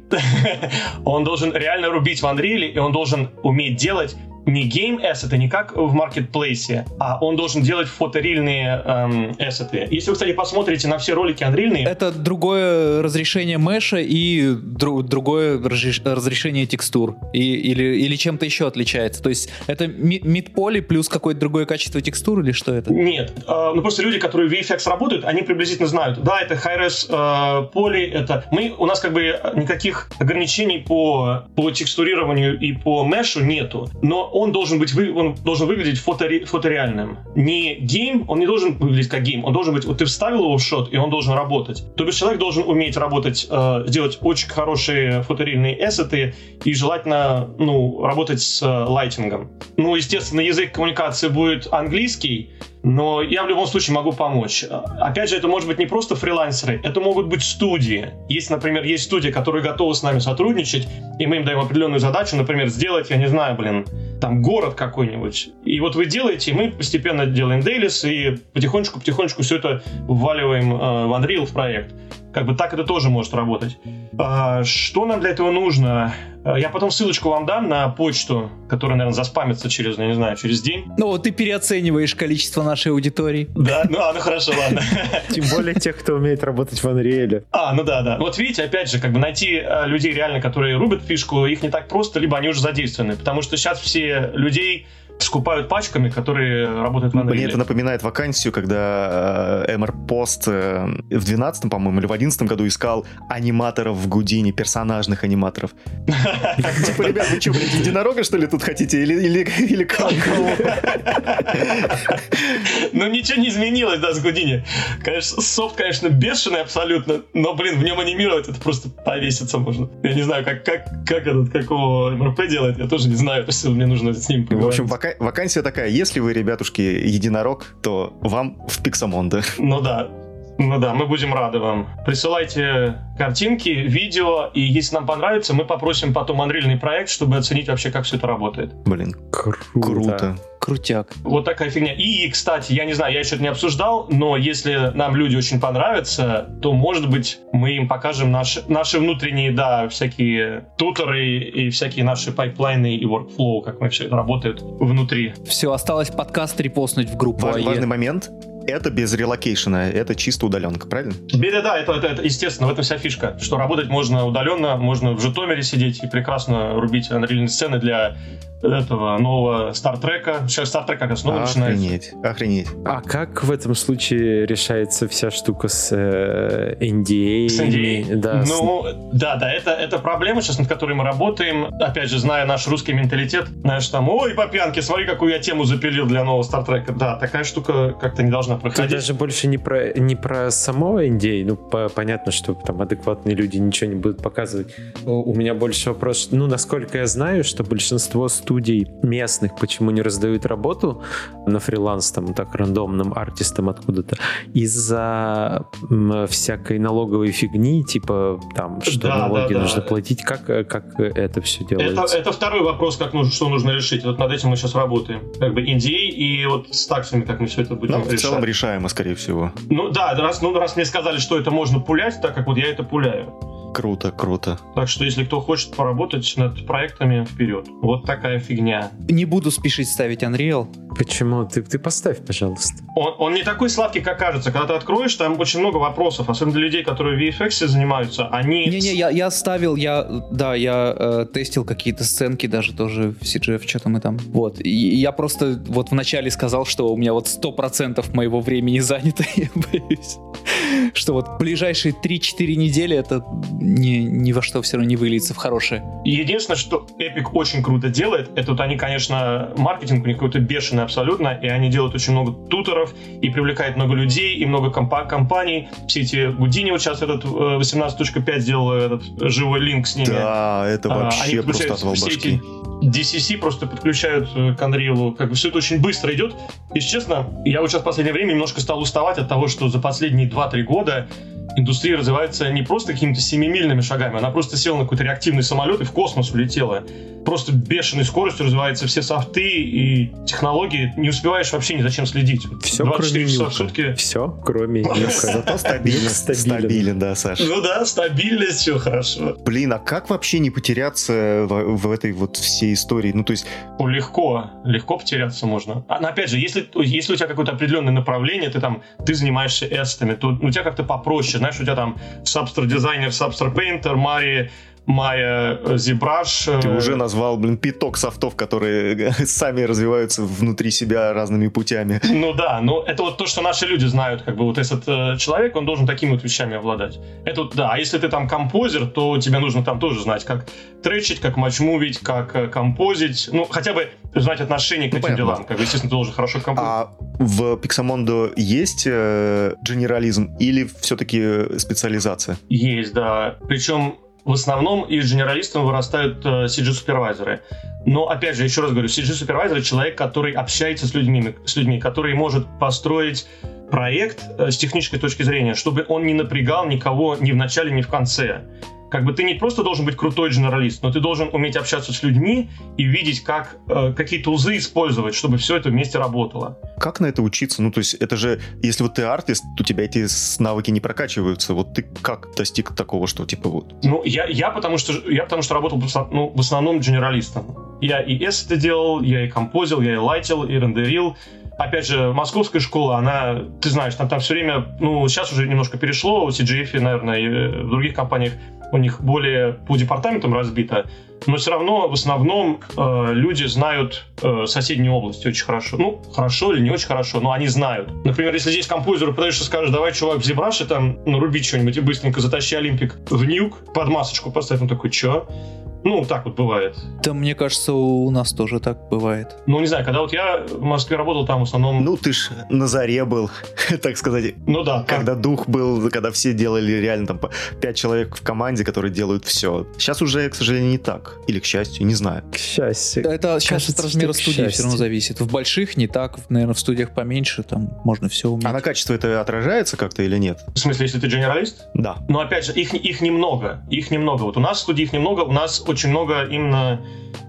он должен реально рубить в Unreal, и он должен уметь делать не game это не как в маркетплейсе, а он должен делать фотореальные эм, ассеты. Если вы, кстати, посмотрите на все ролики анрильные... Это другое разрешение меша и дру- другое разрешение текстур. И, или, или чем-то еще отличается. То есть это mid-poly плюс какое-то другое качество текстур или что это? Нет. Э, ну просто люди, которые в VFX работают, они приблизительно знают. Да, это high-res э, поли, это... Мы, у нас как бы никаких ограничений по, по текстурированию и по мешу нету. Но он должен быть, он должен выглядеть фотори, фотореальным. Не game, он не должен выглядеть как game, он должен быть, вот ты вставил его в shot, и он должен работать. То есть человек должен уметь работать, э, делать очень хорошие фоторильные эссеты и желательно, ну, работать с э, лайтингом. Ну, естественно, язык коммуникации будет английский, но я в любом случае могу помочь. Опять же, это может быть не просто фрилансеры, это могут быть студии. Есть, например, есть студия, которые готовы с нами сотрудничать, и мы им даем определенную задачу, например, сделать, я не знаю, блин, там город какой-нибудь. И вот вы делаете, и мы постепенно делаем дейлис, и потихонечку-потихонечку все это вваливаем э, в Unreal в проект. Как бы так это тоже может работать. А, что нам для этого нужно? А, я потом ссылочку вам дам на почту, которая, наверное, заспамится через, я не знаю, через день. Ну, ты переоцениваешь количество нашей аудитории. Да, ну, а, ну хорошо, ладно. Тем более тех, кто умеет работать в Unreal. А, ну да, да. Вот видите, опять же, как бы найти а, людей реально, которые рубят фишку, их не так просто, либо они уже задействованы. Потому что сейчас все людей скупают пачками, которые работают в Unreal. Мне это напоминает вакансию, когда э, MR Post э, в 12 по-моему, или в 11 году искал аниматоров в Гудине, персонажных аниматоров. Типа, ребят, вы что, блядь, единорога, что ли, тут хотите? Или, или, или кого? Ну, ничего не изменилось, да, с Гудини. Конечно, софт, конечно, бешеный абсолютно, но, блин, в нем анимировать это просто повеситься можно. Я не знаю, как, как, как этот, какого МРП делает, я тоже не знаю, то есть мне нужно с ним поговорить. В общем, вака- вакансия такая, если вы, ребятушки, единорог, то вам в Pixomondo. Ну да, ну да, мы будем рады вам. Присылайте картинки, видео, и если нам понравится, мы попросим потом анрильный проект, чтобы оценить вообще, как все это работает. Блин, круто. круто. Крутяк. Вот такая фигня. И, кстати, я не знаю, я еще это не обсуждал, но если нам люди очень понравятся, то, может быть, мы им покажем наши, наши внутренние, да, всякие туторы и всякие наши пайплайны и workflow, как мы все это работает внутри. Все, осталось подкаст репостнуть в группу. Важ, важный момент это без релокейшена, это чисто удаленка, правильно? Да, да, это, это, это естественно, в этом вся фишка, что работать можно удаленно, можно в Житомире сидеть и прекрасно рубить анрильные сцены для этого нового Star Trek а. Сейчас Star Trek как раз снова охренеть, начинается. Охренеть, А как в этом случае решается вся штука с э, NDA? С NDA? Да, ну, с... да, да, это, это проблема сейчас, над которой мы работаем. Опять же, зная наш русский менталитет, знаешь, там, ой, по пьянке, смотри, какую я тему запилил для нового Star Trek а. Да, такая штука как-то не должна проходить. Тут даже больше не про, не про само NDA, ну, по, понятно, что там адекватные люди ничего не будут показывать. У меня больше вопрос, ну, насколько я знаю, что большинство студий местных почему не раздают работу на фриланс, там, так, рандомным артистам откуда-то, из-за всякой налоговой фигни, типа, там, что да, налоги да, нужно да. платить, как, как это все делается? Это, это второй вопрос, как нужно, что нужно решить. Вот над этим мы сейчас работаем. Как бы NDA и вот с таксами, как мы все это будем ну, решать. в целом решаемо, скорее всего. Ну да, раз, ну, раз мне сказали, что это можно пулять, так как вот я это пуляю. Круто, круто. Так что, если кто хочет поработать над проектами, вперед. Вот такая фигня. Не буду спешить ставить Unreal. Почему? Ты, ты поставь, пожалуйста. Он, он не такой сладкий, как кажется. Когда ты откроешь, там очень много вопросов. Особенно для людей, которые в VFX занимаются. Они... Не-не, я, я ставил, я, да, я э, тестил какие-то сценки даже тоже в CGF, что-то мы там. Вот. И я просто вот вначале сказал, что у меня вот 100% моего времени занято, я боюсь. Что вот ближайшие 3-4 недели это ни, ни во что все равно не выльется в хорошее. Единственное, что Epic очень круто делает, это вот они, конечно, маркетинг у них какой-то бешеный абсолютно, и они делают очень много туторов, и привлекают много людей, и много компа- компаний. Все эти Гудини, вот сейчас этот 18.5 э, сделал этот живой линк с ними. Да, это а, вообще а, просто отвал башки. Эти DCC просто подключают э, к Unreal. Как бы все это очень быстро идет. И честно, я вот сейчас в последнее время немножко стал уставать от того, что за последние 2-3 года индустрия развивается не просто какими-то семимильными шагами, она просто села на какой-то реактивный самолет и в космос улетела. Просто бешеной скоростью развиваются все софты и технологии, не успеваешь вообще ни зачем следить. Все, кроме часа в сутки. Все, кроме Нюка. Зато стабилен. Стабилен, да, Саша. Ну да, стабильность, все хорошо. Блин, а как вообще не потеряться в, в этой вот всей истории? Ну, то есть... Легко, легко потеряться можно. А, но опять же, если, если у тебя какое-то определенное направление, ты там, ты занимаешься эстами, то у тебя как-то попроще, знаешь, у тебя там Substrat дизайнер, Substrat Painter, Мари Майя Зибраш. Ты уже назвал, блин, пяток софтов, которые сами развиваются внутри себя разными путями. Ну да, но это вот то, что наши люди знают, как бы вот этот э, человек, он должен такими вот вещами обладать. Это вот, да, а если ты там композер, то тебе нужно там тоже знать, как тречить, как матчмувить, как э, композить, ну, хотя бы знать отношение к ну, этим понятно. делам, как бы, естественно, ты должен хорошо композить. А в Pixamondo есть э, генерализм или все-таки специализация? Есть, да. Причем в основном из генералистов вырастают э, CG-супервайзеры. Но, опять же, еще раз говорю, CG-супервайзер — человек, который общается с людьми, с людьми, который может построить проект э, с технической точки зрения, чтобы он не напрягал никого ни в начале, ни в конце. Как бы ты не просто должен быть крутой журналист, но ты должен уметь общаться с людьми и видеть, как э, какие тулзы использовать, чтобы все это вместе работало. Как на это учиться? Ну, то есть это же, если вот ты артист, то у тебя эти навыки не прокачиваются. Вот ты как достиг такого, что типа вот? Ну, я, я, потому, что, я потому что работал ну, в основном генералистом. Я и эсты делал, я и композил, я и лайтил, и рендерил. Опять же, московская школа, она, ты знаешь, там, там все время, ну, сейчас уже немножко перешло, у CGF, наверное, и в других компаниях у них более по департаментам разбито, но все равно в основном э, люди знают э, соседние области очень хорошо. Ну, хорошо или не очень хорошо, но они знают. Например, если здесь композеру и скажешь, давай, чувак, в Зебраше там наруби что-нибудь и быстренько затащи Олимпик в нюк, под масочку поставь, он такой, чё? Ну, так вот бывает. Да, мне кажется, у нас тоже так бывает. Ну, не знаю, когда вот я в Москве работал, там в основном... Ну, ты ж на заре был, так сказать. Ну да. Когда дух был, когда все делали реально там пять человек в команде, которые делают все. Сейчас уже, к сожалению, не так. Или к счастью, не знаю. К счастью. Это сейчас Кажется, от размера студии все равно зависит. В больших не так, наверное, в студиях поменьше, там можно все уметь. А на качество это отражается как-то или нет? В смысле, если ты генералист? Да. Но опять же, их, их немного. Их немного. Вот у нас в студии их немного, у нас очень много именно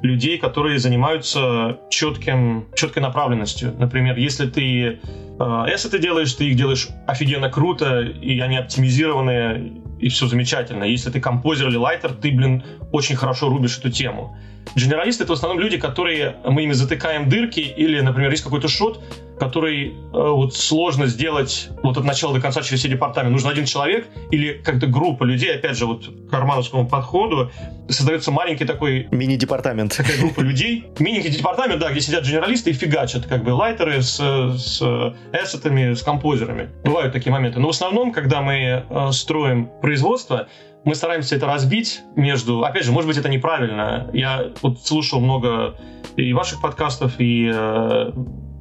людей, которые занимаются четким, четкой направленностью. Например, если ты э, если ты делаешь, ты их делаешь офигенно круто, и они оптимизированы, и все замечательно. Если ты композер или лайтер, ты, блин, очень хорошо рубишь эту тему. Генералисты — это в основном люди, которые мы ими затыкаем дырки, или, например, есть какой-то шот, который э, вот сложно сделать вот от начала до конца через все департаменты. Нужен один человек или как-то группа людей, опять же, вот к кармановскому подходу, создается маленький такой Мини-департамент. такая группа людей. Миненький департамент, да, где сидят генералисты и фигачат, как бы лайтеры с, с ассетами, с композерами. Бывают такие моменты. Но в основном, когда мы э, строим производство, мы стараемся это разбить между... Опять же, может быть, это неправильно. Я вот слушал много и ваших подкастов, и э,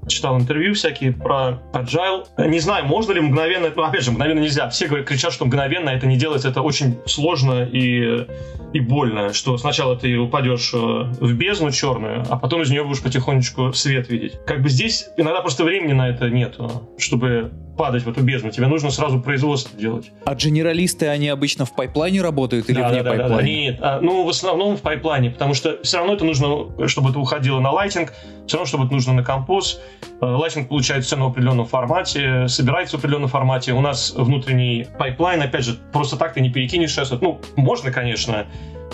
читал интервью всякие про agile. Не знаю, можно ли мгновенно... Ну, опять же, мгновенно нельзя. Все говорят, кричат, что мгновенно это не делается. Это очень сложно и, и больно, что сначала ты упадешь э, в бездну черную, а потом из нее будешь потихонечку свет видеть. Как бы здесь иногда просто времени на это нету, чтобы падать в эту бездну. Тебе нужно сразу производство делать. А генералисты, они обычно в пайплайне работают или Да, вне да, да, да, да. пайплайна? Нет, а, ну, в основном в пайплайне, потому что все равно это нужно, чтобы это уходило на лайтинг, все равно, чтобы это нужно на композ. Э, Лайтинг получается все на определенном формате, собирается в определенном формате. У нас внутренний пайплайн, опять же, просто так ты не перекинешь. Ну, можно, конечно,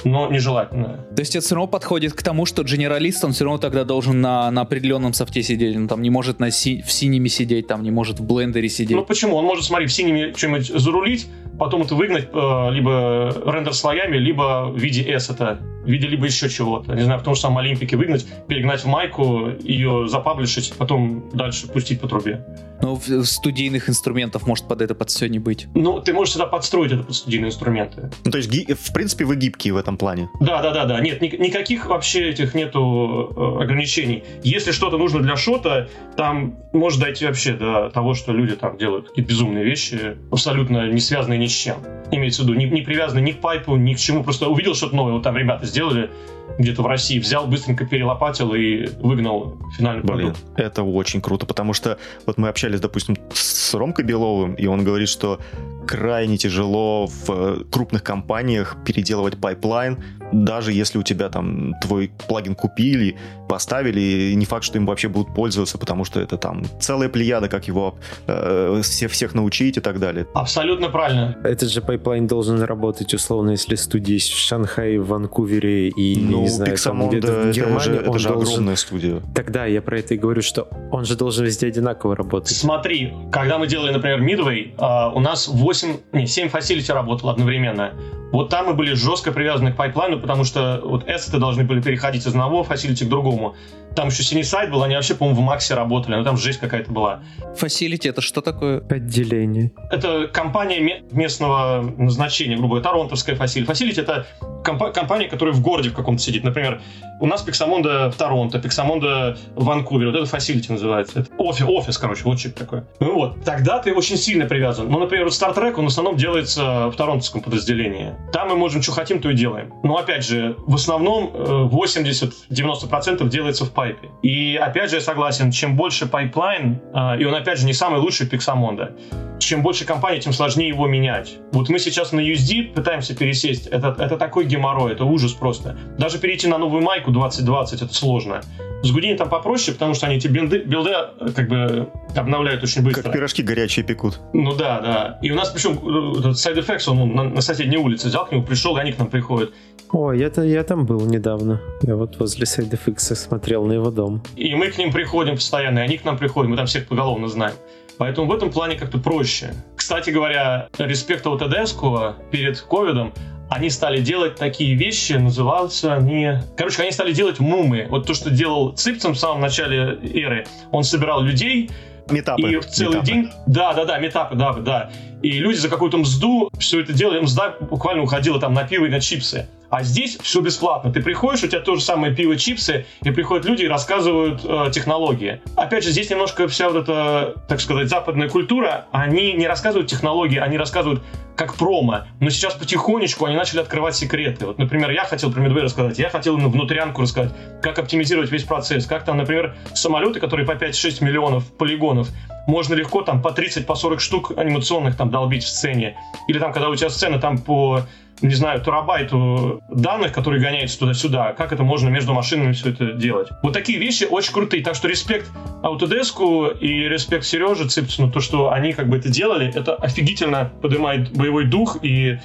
но нежелательно. То есть это все равно подходит к тому, что генералист, он все равно тогда должен на, на определенном софте сидеть. Он там не может на си- в синеме сидеть, там не может в блендере сидеть. Ну почему? Он может, смотри, в синеме что-нибудь зарулить, потом это выгнать э, либо рендер слоями, либо в виде ассета, в виде либо еще чего-то. Не знаю, в том же самом Alembic е выгнать, перегнать в майку, ее запаблишить, потом дальше пустить по трубе. Но в- в студийных инструментов может под это под все не быть. Ну, ты можешь всегда подстроить это под студийные инструменты. Ну, то есть, в принципе, вы гибкие в этом плане. Да, да, да, да. Нет, ни- никаких вообще этих нету э, ограничений. Если что-то нужно для шота, там может дойти вообще до того, что люди там делают какие-то безумные вещи, абсолютно не связанные ни с чем. Имеется в виду, не, не привязанные ни к пайпу, ни к чему. Просто увидел что-то новое, вот там ребята сделали где-то в России, взял, быстренько перелопатил и выгнал финальный Блин, продукт. это очень круто, потому что вот мы общались, допустим, с Ромкой Беловым, и он говорит, что крайне тяжело в э, крупных компаниях переделывать пайплайн, даже если у тебя там твой плагин купили, поставили, и не факт, что им вообще будут пользоваться, потому что это там целая плеяда, как его э, все, всех научить и так далее. Абсолютно правильно. Этот же пайплайн должен работать, условно, если студия есть в Шанхае, в Ванкувере и, ну, не знаю, там Pixomondo где-то в это Германии, же, это же должен... огромная студия. Тогда я про это и говорю, что он же должен везде одинаково работать. Смотри, когда мы делали, например, Midway, а, у нас 8, не, 7 facility работало одновременно. Вот там мы были жестко привязаны к пайплайну, потому что вот ассеты должны были переходить из одного facility к другому. Там еще Cinesite был, они вообще, по-моему, в Максе работали, но там жесть какая-то была. Facility это что такое? Отделение. Это компания ме- местного назначения, грубо говоря, торонтовская facility. Facility это компа- компания, которая в городе в каком-то сидит. Например, у нас Pixomondo в Торонто, Pixomondo в Ванкувере. Вот это facility называется. Это офис, офис, короче, что-то такое. Ну вот, тогда ты очень сильно привязан. Ну, например, вот Star Trek, он в основном делается в торонтовском подразделении. Там мы можем, что хотим, то и делаем. Но, опять же, в основном э, 80-90% делается в пайпе. И, опять же, я согласен, чем больше пайплайн, э, и он, опять же, не самый лучший Pixomondo, чем больше компаний, тем сложнее его менять. Вот мы сейчас на USD пытаемся пересесть. Это, это такой геморрой, это ужас просто. Даже перейти на новую майку 2020 это сложно. С Гудини там попроще, потому что они эти билды, билды э, как бы обновляют очень быстро. Как пирожки горячие пекут. Ну да, да. И у нас причем э, этот Side Effects, он на, на соседней улице взял к нему, пришел, и они к нам приходят. О, я, я там был недавно. Я вот возле Side Effects смотрел на его дом. И мы к ним приходим постоянно, и они к нам приходят, мы там всех поголовно знаем. Поэтому в этом плане как-то проще. Кстати говоря, респект Autodesk перед ковидом, они стали делать такие вещи, называются они... Короче, они стали делать мумы. Вот то, что делал Ципцем в самом начале эры. Он собирал людей, Метапы. И в целый метапы. день... Да, да, да, метапы, да, да. И люди за какую-то мзду все это делали, мзда буквально уходила там на пиво и на чипсы. А здесь все бесплатно. Ты приходишь, у тебя то же самое пиво, чипсы, и приходят люди и рассказывают э, технологии. Опять же, здесь немножко вся вот эта, так сказать, западная культура, они не рассказывают технологии, они рассказывают как промо. Но сейчас потихонечку они начали открывать секреты. Вот, например, я хотел про Midway рассказать, я хотел именно внутрянку рассказать, как оптимизировать весь процесс, как там, например, самолеты, которые по 5-6 миллионов полигонов, можно легко там по 30, по 40 штук анимационных там долбить в сцене. Или там, когда у тебя сцена там по не знаю, терабайту данных, которые гоняются туда-сюда, как это можно между машинами все это делать. Вот такие вещи очень крутые. Так что респект Autodesk и респект Сереже Цыпцину, то, что они как бы это делали, это офигительно поднимает боевой дух и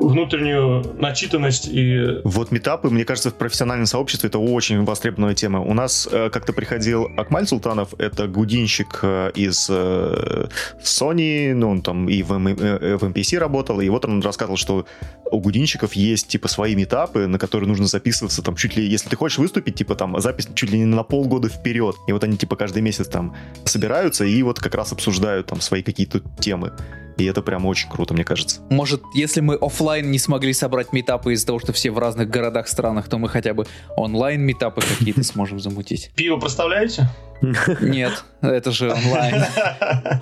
внутреннюю начитанность и... Вот метапы, мне кажется, в профессиональном сообществе это очень востребованная тема. У нас э, как-то приходил Акмаль Султанов, это гудинщик э, из э, Sony, ну, он там и в, э, в MPC работал, и вот он рассказывал, что у гудинщиков есть, типа, свои метапы, на которые нужно записываться, там, чуть ли, если ты хочешь выступить, типа, там, запись чуть ли не на полгода вперед. И вот они, типа, каждый месяц там собираются и вот как раз обсуждают там свои какие-то темы. И это прям очень круто, мне кажется. Может, если мы оффлайн не смогли собрать митапы из-за того, что все в разных городах, странах, то мы хотя бы онлайн митапы какие-то сможем замутить. Пиво проставляете? Нет, это же онлайн.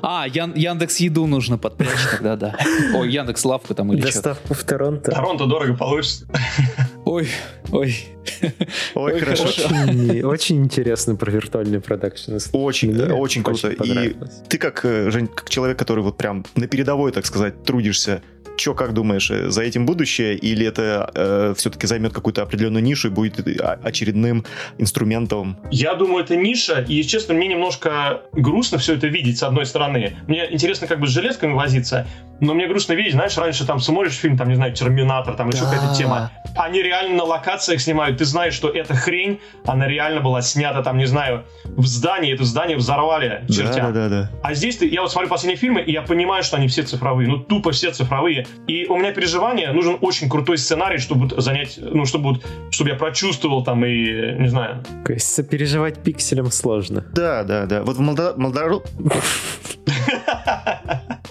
А, Ян- Яндекс Еду нужно подпрячь тогда, да. Ой, Яндекс Лавку там или что. Доставку в Торонто. Торонто дорого получится. Ой, ой. Ой, Ой, хорошо. хорошо. Очень, очень интересно про виртуальный продакшн. Очень, Мне очень круто. И ты как, э, Жень, как человек, который вот прям на передовой, так сказать, трудишься, Че, как думаешь, э, за этим будущее, или это э, все-таки займет какую-то определенную нишу и будет э, о- очередным инструментом? Я думаю, это ниша, и, честно, мне немножко грустно все это видеть, с одной стороны. Мне интересно как бы с железками возиться, но мне грустно видеть, знаешь, раньше там смотришь фильм, там, не знаю, Терминатор, там еще Да. какая-то тема. Они реально на локациях снимают, ты знаешь, что эта хрень, она реально была снята, там, не знаю, в здании, это здание взорвали Да, чертям. да, да, да. А здесь ты, я вот смотрю последние фильмы, и я понимаю, что они все цифровые, ну тупо все цифровые. И у меня переживание, нужен очень крутой сценарий, чтобы занять, ну чтобы, чтобы я прочувствовал там и, не знаю, То есть сопереживать пикселям сложно. Да, да, да. Вот в Малда- Малдару-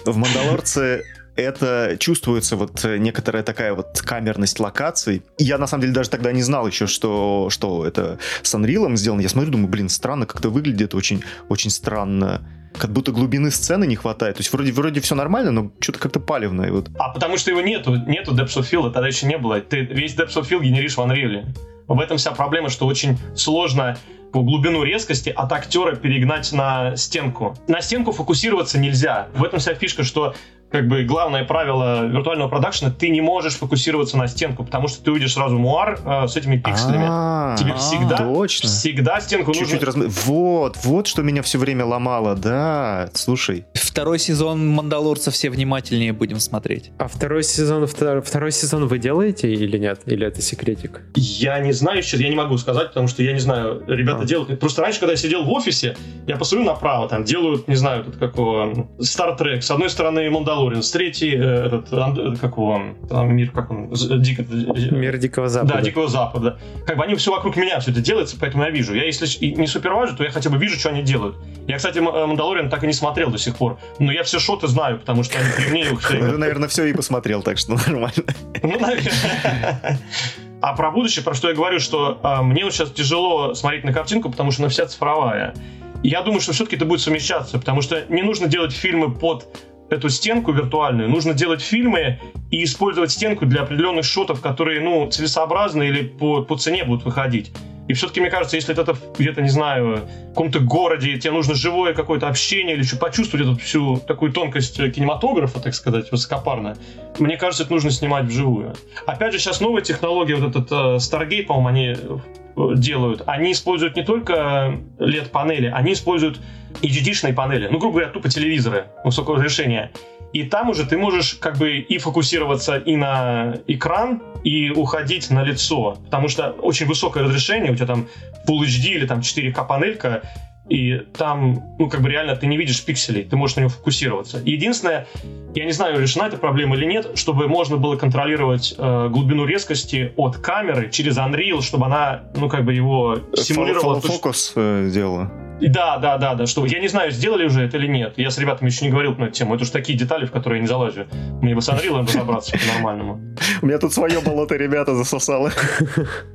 В Мандалорце это чувствуется вот некоторая такая вот камерность локаций. Я на самом деле даже тогда не знал еще, что, что это с Unreal сделано. Я смотрю, думаю, блин, странно, как-то выглядит очень, очень странно. Как будто глубины сцены не хватает. То есть вроде, вроде все нормально, но что-то как-то палевно. И вот. А потому что его нету, нету Depth of Field, тогда еще не было. Ты весь Depth of Field генеришь в Unreal. В этом вся проблема, что очень сложно по глубину резкости от актера перегнать на стенку. На стенку фокусироваться нельзя. В этом вся фишка, что как бы главное правило виртуального продакшена, ты не можешь фокусироваться на стенку, потому что ты увидишь сразу муар э, с этими пикселями. А, Тебе А, всегда, точно. всегда стенку Чуть-чуть нужно... разм- Вот, вот что меня все время ломало, да. Слушай, Второй сезон Мандалорца все внимательнее будем смотреть. А второй сезон, втор- второй сезон вы делаете или нет? Или это секретик? Я не знаю сейчас, я не могу сказать, потому что я не знаю, ребята. Делают. Просто раньше, когда я сидел в офисе, я посмотрю направо, там делают, не знаю, тут какого Star Trek, с одной стороны Мандалорин, с третьей э, этот, ан- э, какого, там, мир, как он, Дик- э, Мир Дикого Запада. Да, Дикого Запада. Как бы они все вокруг меня все это делается, поэтому я вижу. Я если не супервайзер, то я хотя бы вижу, что они делают. Я, кстати, э, Мандалорин так и не смотрел до сих пор, но я все шоты знаю, потому что они при мне ты, наверное, все и посмотрел, так что нормально. ну, наверное. А про будущее, про что я говорю, что а, мне вот сейчас тяжело смотреть на картинку, потому что она вся цифровая. И я думаю, что все-таки это будет совмещаться, потому что не нужно делать фильмы под эту стенку виртуальную, нужно делать фильмы и использовать стенку для определенных шотов, которые, ну, целесообразны или по, по цене будут выходить. И все-таки, мне кажется, если это где-то, не знаю, в каком-то городе, тебе нужно живое какое-то общение или что почувствовать эту всю такую тонкость кинематографа, так сказать, высокопарно, мне кажется, это нужно снимать вживую. Опять же, сейчас новая технология, вот этот uh, Stargate, по-моему, они э, делают, они используют не только LED-панели, они используют HDD-шные панели, ну, грубо говоря, тупо телевизоры высокого разрешения. И там уже ты можешь как бы и фокусироваться и на экран, и уходить на лицо. Потому что очень высокое разрешение, у тебя там Full HD или там 4К панелька, и там, ну, как бы реально ты не видишь пикселей, ты можешь на него фокусироваться. Единственное, я не знаю, решена эта проблема или нет, чтобы можно было контролировать э, глубину резкости от камеры через Unreal, чтобы она, ну, как бы его симулировала. Фокус э, делала. Да, да, да, да, что я не знаю, сделали уже это или нет. Я с ребятами еще не говорил на эту тему. Это уж такие детали, в которые я не залазю. Мне бы с Unreal разобраться по-нормальному. У меня тут свое болото, ребята, засосало.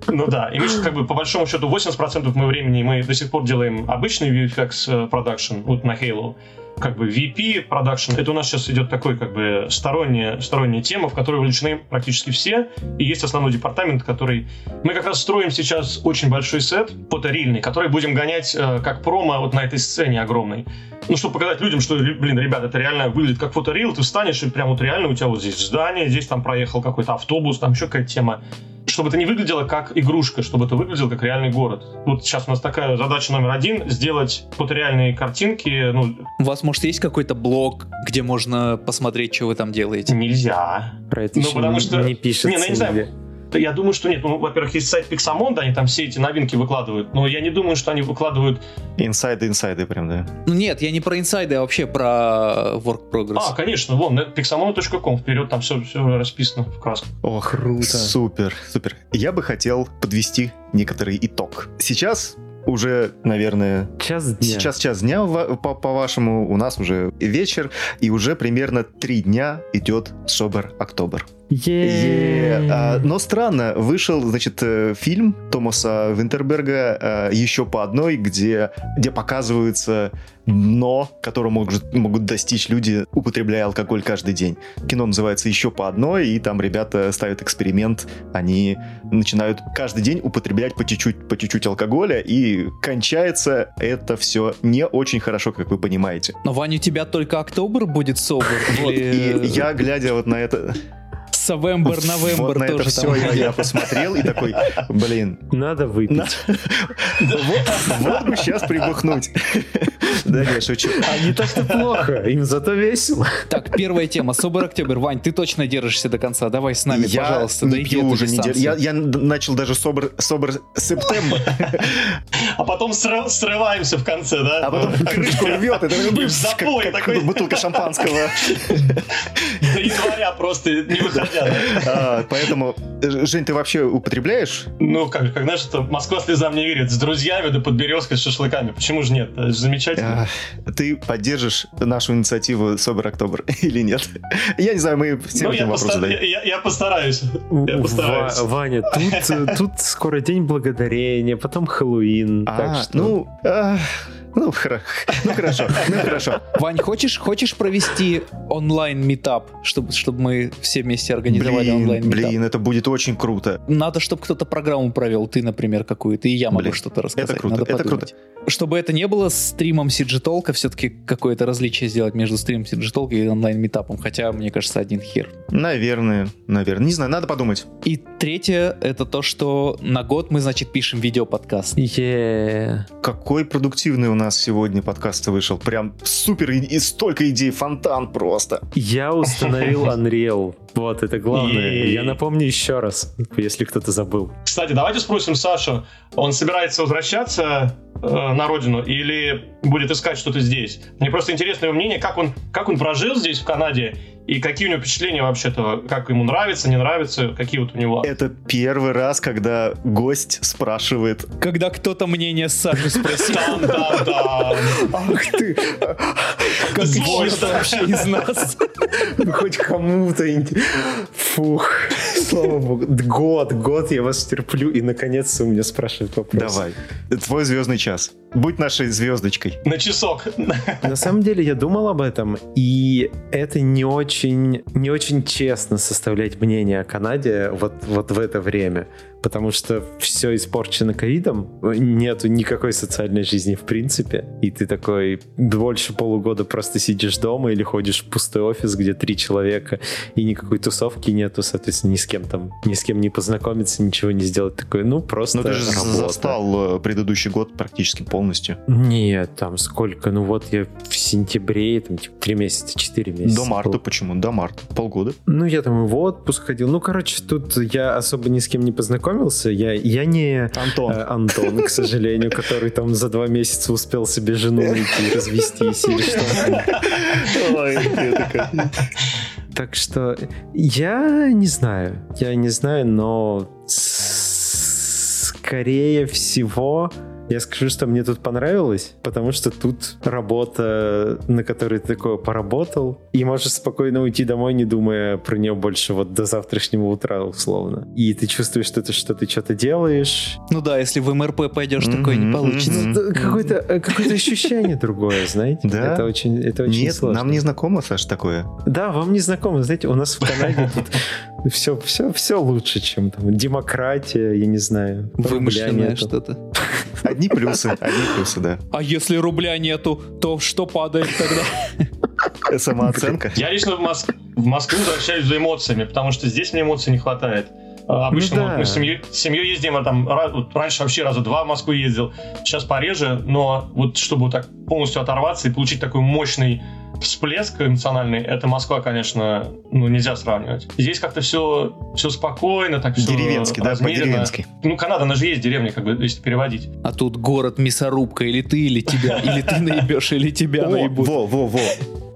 Ну да, и мы как бы по большому счету 80% моего времени мы до сих пор делаем обычный VFX продакшн вот на Halo как бы VP Production, это у нас сейчас идет такой как бы сторонняя, сторонняя тема, в которой вовлечены практически все, и есть основной департамент, который... Мы как раз строим сейчас очень большой сет, фоторильный, который будем гонять э, как промо вот на этой сцене огромной. Ну, чтобы показать людям, что, блин, ребят, это реально выглядит как фоторил, ты встанешь, и прям вот реально у тебя вот здесь здание, здесь там проехал какой-то автобус, там еще какая-то тема чтобы это не выглядело как игрушка, чтобы это выглядело как реальный город. Вот сейчас у нас такая задача номер один — сделать фотореальные картинки. Ну, у вас, может, есть какой-то блог, где можно посмотреть, что вы там делаете? Нельзя. Про это ну, потому что... не пишется не, ну, я не знаю, я думаю, что нет. Ну, во-первых, есть сайт Pixamon, да, они там все эти новинки выкладывают, но я не думаю, что они выкладывают... Инсайды, инсайды прям, да? Ну нет, я не про инсайды, а вообще про work progress. А, конечно, вон, pixamon.com, вперед, там все, все расписано в краску. Ох, круто. Супер, супер. Я бы хотел подвести некоторый итог. Сейчас уже, наверное... Час дня. Сейчас час дня, по-вашему, у нас уже вечер, и уже примерно три дня идет Собер Октобер. Yeah. А, но странно, вышел, значит, э, фильм Томаса Винтерберга а, еще по одной, где, где показывается дно, которого могут, могут достичь люди, употребляя алкоголь каждый день. Кино называется «Еще по одной», и там ребята ставят эксперимент, они начинают каждый день употреблять по чуть-чуть, по чуть-чуть алкоголя, и кончается это все не очень хорошо, как вы понимаете. Но, Ваня, у тебя только октобер будет собор? Вот, и я, глядя вот на это... Савембер, Новембер вот на это все я, я посмотрел и такой, блин. Надо выпить. Вот бы сейчас прибухнуть. Да, я шучу. А не так-то плохо, им зато весело. Так, первая тема. Собор Октябрь. Вань, ты точно держишься до конца. Давай с нами, я пожалуйста. Не пью уже неделю. Я, я начал даже Собор, собор Септембр. А потом срываемся в конце, да? А потом крышку рвет. Это как, как бутылка шампанского. До января просто не выходя. А, поэтому, Жень, ты вообще употребляешь? Ну, как, как знаешь, это Москва слезам не верит. С друзьями да под березкой с шашлыками. Почему же нет? Это замечательно. А, ты поддержишь нашу инициативу Собер Октобер или нет? Я не знаю, мы все ну, я, постар... я, я, я постараюсь. Я постараюсь. Ва- Ваня, тут, тут скоро День Благодарения, потом Хэллоуин. А, так что... ну... А... Ну, хоро... ну хорошо, ну хорошо. Вань, хочешь, хочешь провести онлайн-митап, чтобы, чтобы мы все вместе организовали блин, онлайн-митап? Блин, это будет очень круто. Надо, чтобы кто-то программу провел, ты, например, какую-то, и я могу что-то рассказать. Это круто, Надо это подумать. круто. Чтобы это не было стримом CG Talk, все-таки какое-то различие сделать между стримом CG Talk и онлайн-митапом, хотя, мне кажется, один хер. Наверное, наверное. Не знаю, надо подумать. И третье, это то, что на год мы, значит, пишем видеоподкаст. Yeah. Какой продуктивный у нас сегодня подкаст вышел. Прям супер, и столько идей, фонтан просто. Я установил Unreal. Вот, это главное. И... Я напомню еще раз, если кто-то забыл. Кстати, давайте спросим Сашу, он собирается возвращаться э, на родину или будет искать что-то здесь? Мне просто интересно его мнение, как он, как он прожил здесь, в Канаде, и какие у него впечатления вообще-то? Как ему нравится, не нравится? Какие вот у него? Это первый раз, когда гость спрашивает. Когда кто-то мнение Саши спросил. Да, да, Ах ты! Как это вообще из нас? Ну, хоть кому-то... Фух, слава богу. Год, год я вас терплю, и наконец-то у меня спрашивают вопрос. Давай. Твой звездный час. Будь нашей звездочкой. На часок. На самом деле я думал об этом, и это не очень, не очень честно составлять мнение о Канаде вот, вот в это время. Потому что все испорчено ковидом, нету никакой социальной жизни в принципе, и ты такой больше полугода просто сидишь дома или ходишь в пустой офис, где три человека, и никакой тусовки нету, соответственно, ни с кем там, ни с кем не познакомиться, ничего не сделать. Такой, ну, просто Но ты же работа. застал э, предыдущий год практически полностью. Нет, там сколько, ну вот я в сентябре, там типа три месяца, четыре месяца. До марта был. почему? До марта. Полгода. Ну, я там и в отпуск ходил. Ну, короче, тут я особо ни с кем не познакомился. Я, я не Антон. э, Антон, к сожалению, который там за два месяца успел себе жену найти, развестись или что. Ой, ты такая. Так что я не знаю. Я не знаю, но скорее всего я скажу, что мне тут понравилось, потому что тут работа, на которой ты такое поработал, и можешь спокойно уйти домой, не думая про нее больше вот до завтрашнего утра, условно. И ты чувствуешь, что ты что-то что-то делаешь. Ну да, если в МРП пойдешь, такое не получится. мгм. Ну, Какое-то э, какое-то ощущение другое, знаете? Да? Это очень, это очень Нет, сложно. нам не знакомо, Саш, такое. Да, вам не знакомо. Знаете, у нас в Канаде тут все, все, все лучше, чем там демократия, я не знаю. рубля Вымышленное нету. что-то. Одни плюсы, одни плюсы, да. А если рубля нету, то что падает тогда? Самооценка. Я лично в, Мос- в Москву возвращаюсь за эмоциями, потому что здесь мне эмоций не хватает. А, Обычно Ну да. вот мы с семьей, с семьей ездим, а там вот раньше вообще раза два в Москву ездил, сейчас пореже, но вот чтобы вот так полностью оторваться и получить такой мощный всплеск эмоциональный, это Москва, конечно, ну нельзя сравнивать. Здесь как-то все, все спокойно, так все Деревенский, да, по-деревенски. Ну, Канада, она же есть деревня, как бы, если переводить. А тут город мясорубка, или ты, или тебя, или ты наебешь, или тебя наебут. во, во, во.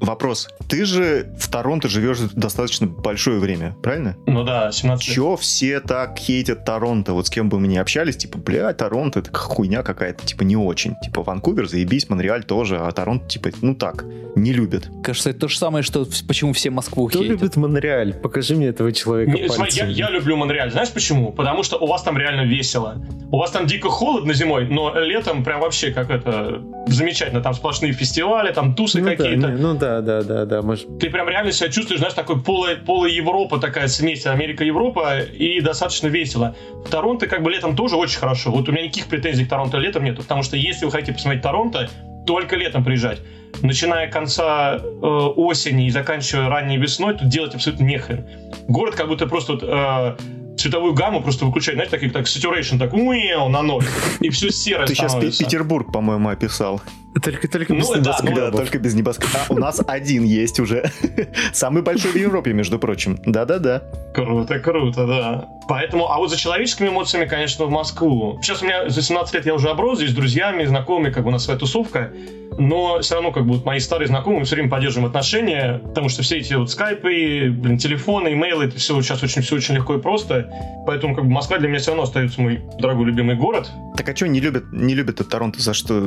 Вопрос. Ты же в Торонто живешь достаточно большое время, правильно? Ну да, 17 лет. Чё все так хейтят Торонто? Вот с кем бы мы ни общались, типа, бля, Торонто, это хуйня какая-то, типа, не очень. Типа, Ванкувер, заебись, Монреаль тоже, а Торонто, типа, ну так, не любят. Кажется, это то же самое, что почему все Москву Кто хейтят. любит Монреаль? Покажи мне этого человека Не, смотри, я, пальцем. я люблю Монреаль. Знаешь почему? Потому что у вас там реально весело. У вас там дико холодно зимой, но летом прям вообще как это замечательно. Там сплошные фестивали, там тусы ну, да, какие-то. не, ну да, да, да, да, может. Ты прям реально себя чувствуешь, знаешь, такой поло Европа, такая смесь Америка-Европа, и достаточно весело. В Торонто как бы летом тоже очень хорошо. Вот у меня никаких претензий к Торонто летом нету, потому что если вы хотите посмотреть Торонто, только летом приезжать. Начиная конца э, осени и заканчивая ранней весной, тут делать абсолютно нехрен. Город как будто просто вот, э, цветовую гамму просто выключает, знаешь, таких так saturation, так уэу, на ноль, и все серое Ты сейчас. Петербург, по-моему, описал. Только, только Ну без да, небоскребов. Да, только без небоскреба. А, у нас один есть уже. Самый большой в Европе, между прочим. Да-да-да. Круто, круто, да. Поэтому, а вот за человеческими эмоциями, конечно, в Москву. Сейчас у меня за 17 лет я уже оброс здесь с друзьями, знакомыми, как бы у нас своя тусовка. Но все равно, как бы, вот мои старые знакомые, мы все время поддерживаем отношения, потому что все эти вот скайпы, блин, телефоны, имейлы, это все сейчас очень, все очень легко и просто. Поэтому, как бы, Москва для меня все равно остается мой дорогой любимый город. Так а что не любят, не любят от Торонто? За что?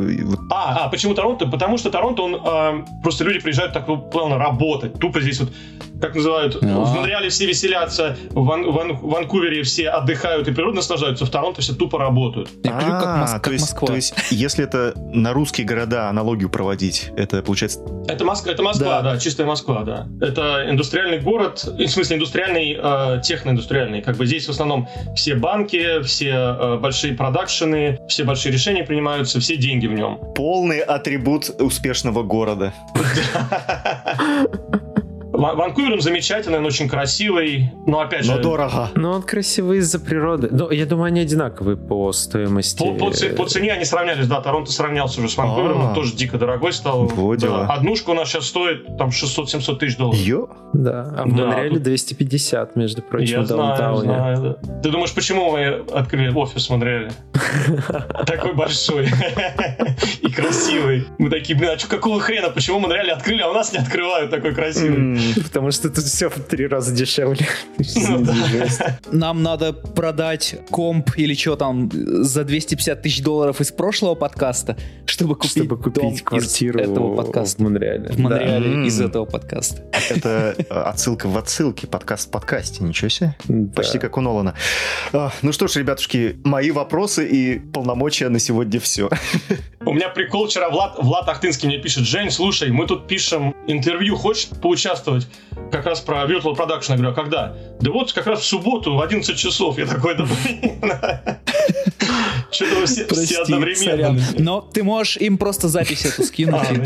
А, а, почему Торонто? Потому что Торонто, он а, просто люди приезжают так вот плавно работать. Тупо здесь вот, как называют, А. в Монреале все веселятся, в, Ван- Ван- Ванкувере все отдыхают и природу наслаждаются, в Торонто все тупо работают. Я говорю, как, А, Мос- как то есть, Москва. То есть, если это на русские города аналогию проводить, это получается... Это, Моск- это Москва, Да. да. чистая Москва, да. Это индустриальный город, в смысле индустриальный, э, техноиндустриальный. Как бы здесь в основном все банки, все э, большие продакшены, все большие решения принимаются, все деньги в нем. Полный атрибут успешного города. Ва- Ванкувер он замечательный, он очень красивый, но опять же... Но дорого. Ну, он красивый из-за природы. Но я думаю, они одинаковые по стоимости. По, по ц- по цене они сравнялись, да, Торонто сравнялся уже с Ванкувером, А. он тоже дико дорогой стал. Вот Да. Однушка у нас сейчас стоит там 600-700 тысяч долларов. Ё? Да, а в Да, Монреале тут- 250, между прочим, Я в знаю, даунтауне. знаю, да. Ты думаешь, почему мы открыли офис в Монреале? Такой большой и красивый. Мы такие, блин, а что, какого хрена, почему Монреале открыли, а у нас не открывают такой красивый? Потому что тут все в три раза дешевле. Ну. Жесть. Нам надо продать комп или что там за 250 тысяч долларов из прошлого подкаста, чтобы купить, Чтобы купить квартиру этого в подкаста. Монреале. В Монреале Да. из этого подкаста. Это э, отсылка в отсылке, подкаст в подкасте, ничего себе. Да. Почти как у Нолана. А, Ну что ж, ребятушки, мои вопросы и полномочия на сегодня все. У меня прикол вчера, Влад, Влад Ахтынский мне пишет, Жень, слушай, мы тут пишем интервью, хочешь поучаствовать? Как раз про Virtual Production. Я говорю, а когда? Да вот как раз в субботу в 11 часов. Я такой, да блин. Что-то все, все одновременно. Но ты можешь им просто запись эту скинуть. А, ну,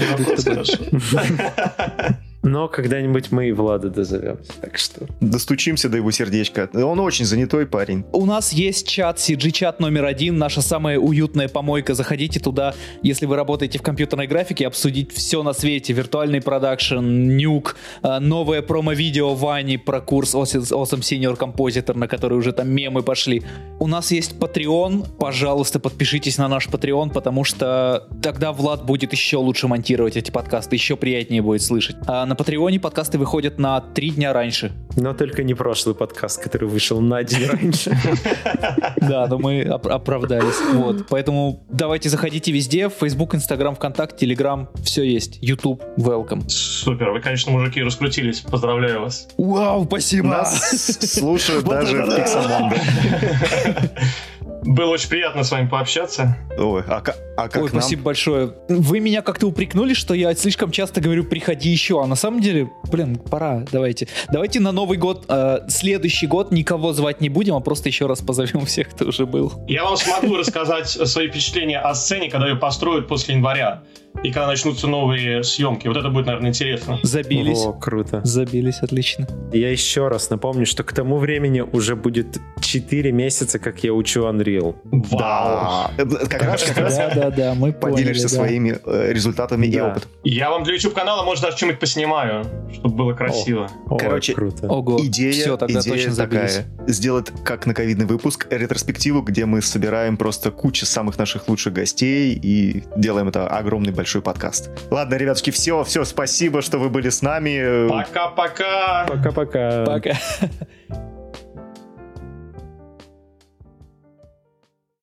но когда-нибудь мы и Влада дозовемся, так что... Достучимся до его сердечка. Он очень занятой парень. У нас есть чат, CG-чат номер один, наша самая уютная помойка. Заходите туда, если вы работаете в компьютерной графике, обсудить все на свете. Виртуальный продакшн, нюк, а, новое промо-видео Вани про курс Awesome Senior Compositor, на который уже там мемы пошли. У нас есть Patreon. Пожалуйста, подпишитесь на наш Patreon, потому что тогда Влад будет еще лучше монтировать эти подкасты, еще приятнее будет слышать. А на Патреоне подкасты выходят на три дня раньше. Но только не прошлый подкаст, который вышел на день раньше. Да, но мы оправдались. Вот. Поэтому давайте заходите везде. Facebook, Instagram, ВКонтакте, Telegram. Все есть. YouTube. Welcome. Супер. Вы, конечно, мужики, раскрутились. Поздравляю вас. Вау, спасибо. Нас слушают даже в Пиксамонго. Было очень приятно с вами пообщаться. Ой, а, а как Ой, нам? спасибо большое. Вы меня как-то упрекнули, что я слишком часто говорю «приходи еще», а на самом деле, блин, пора, давайте. Давайте на Новый год, э, следующий год никого звать не будем, а просто еще раз позовем всех, кто уже был. Я вам смогу рассказать свои впечатления о сцене, когда ее построят после января и когда начнутся новые съемки. Вот это будет, наверное, интересно. Забились. О, круто. Забились, отлично. Я еще раз напомню, что к тому времени уже будет 4 месяца, как я учу Unreal. Вау! Да. Как раз, как раз Да, да, да, мы поделишься поняли, да. своими э, результатами и Да. опытом. Я вам для YouTube-канала, может, даже что-нибудь поснимаю, чтобы было красиво. О, Короче, круто. Ого, Идея, все, тогда идея точно забились. такая. Сделать, как на ковидный выпуск, ретроспективу, где мы собираем просто кучу самых наших лучших гостей и делаем это огромный большой подкаст. Ладно, ребятушки, все, все, спасибо, что вы были с нами. Пока-пока! Пока-пока. Пока.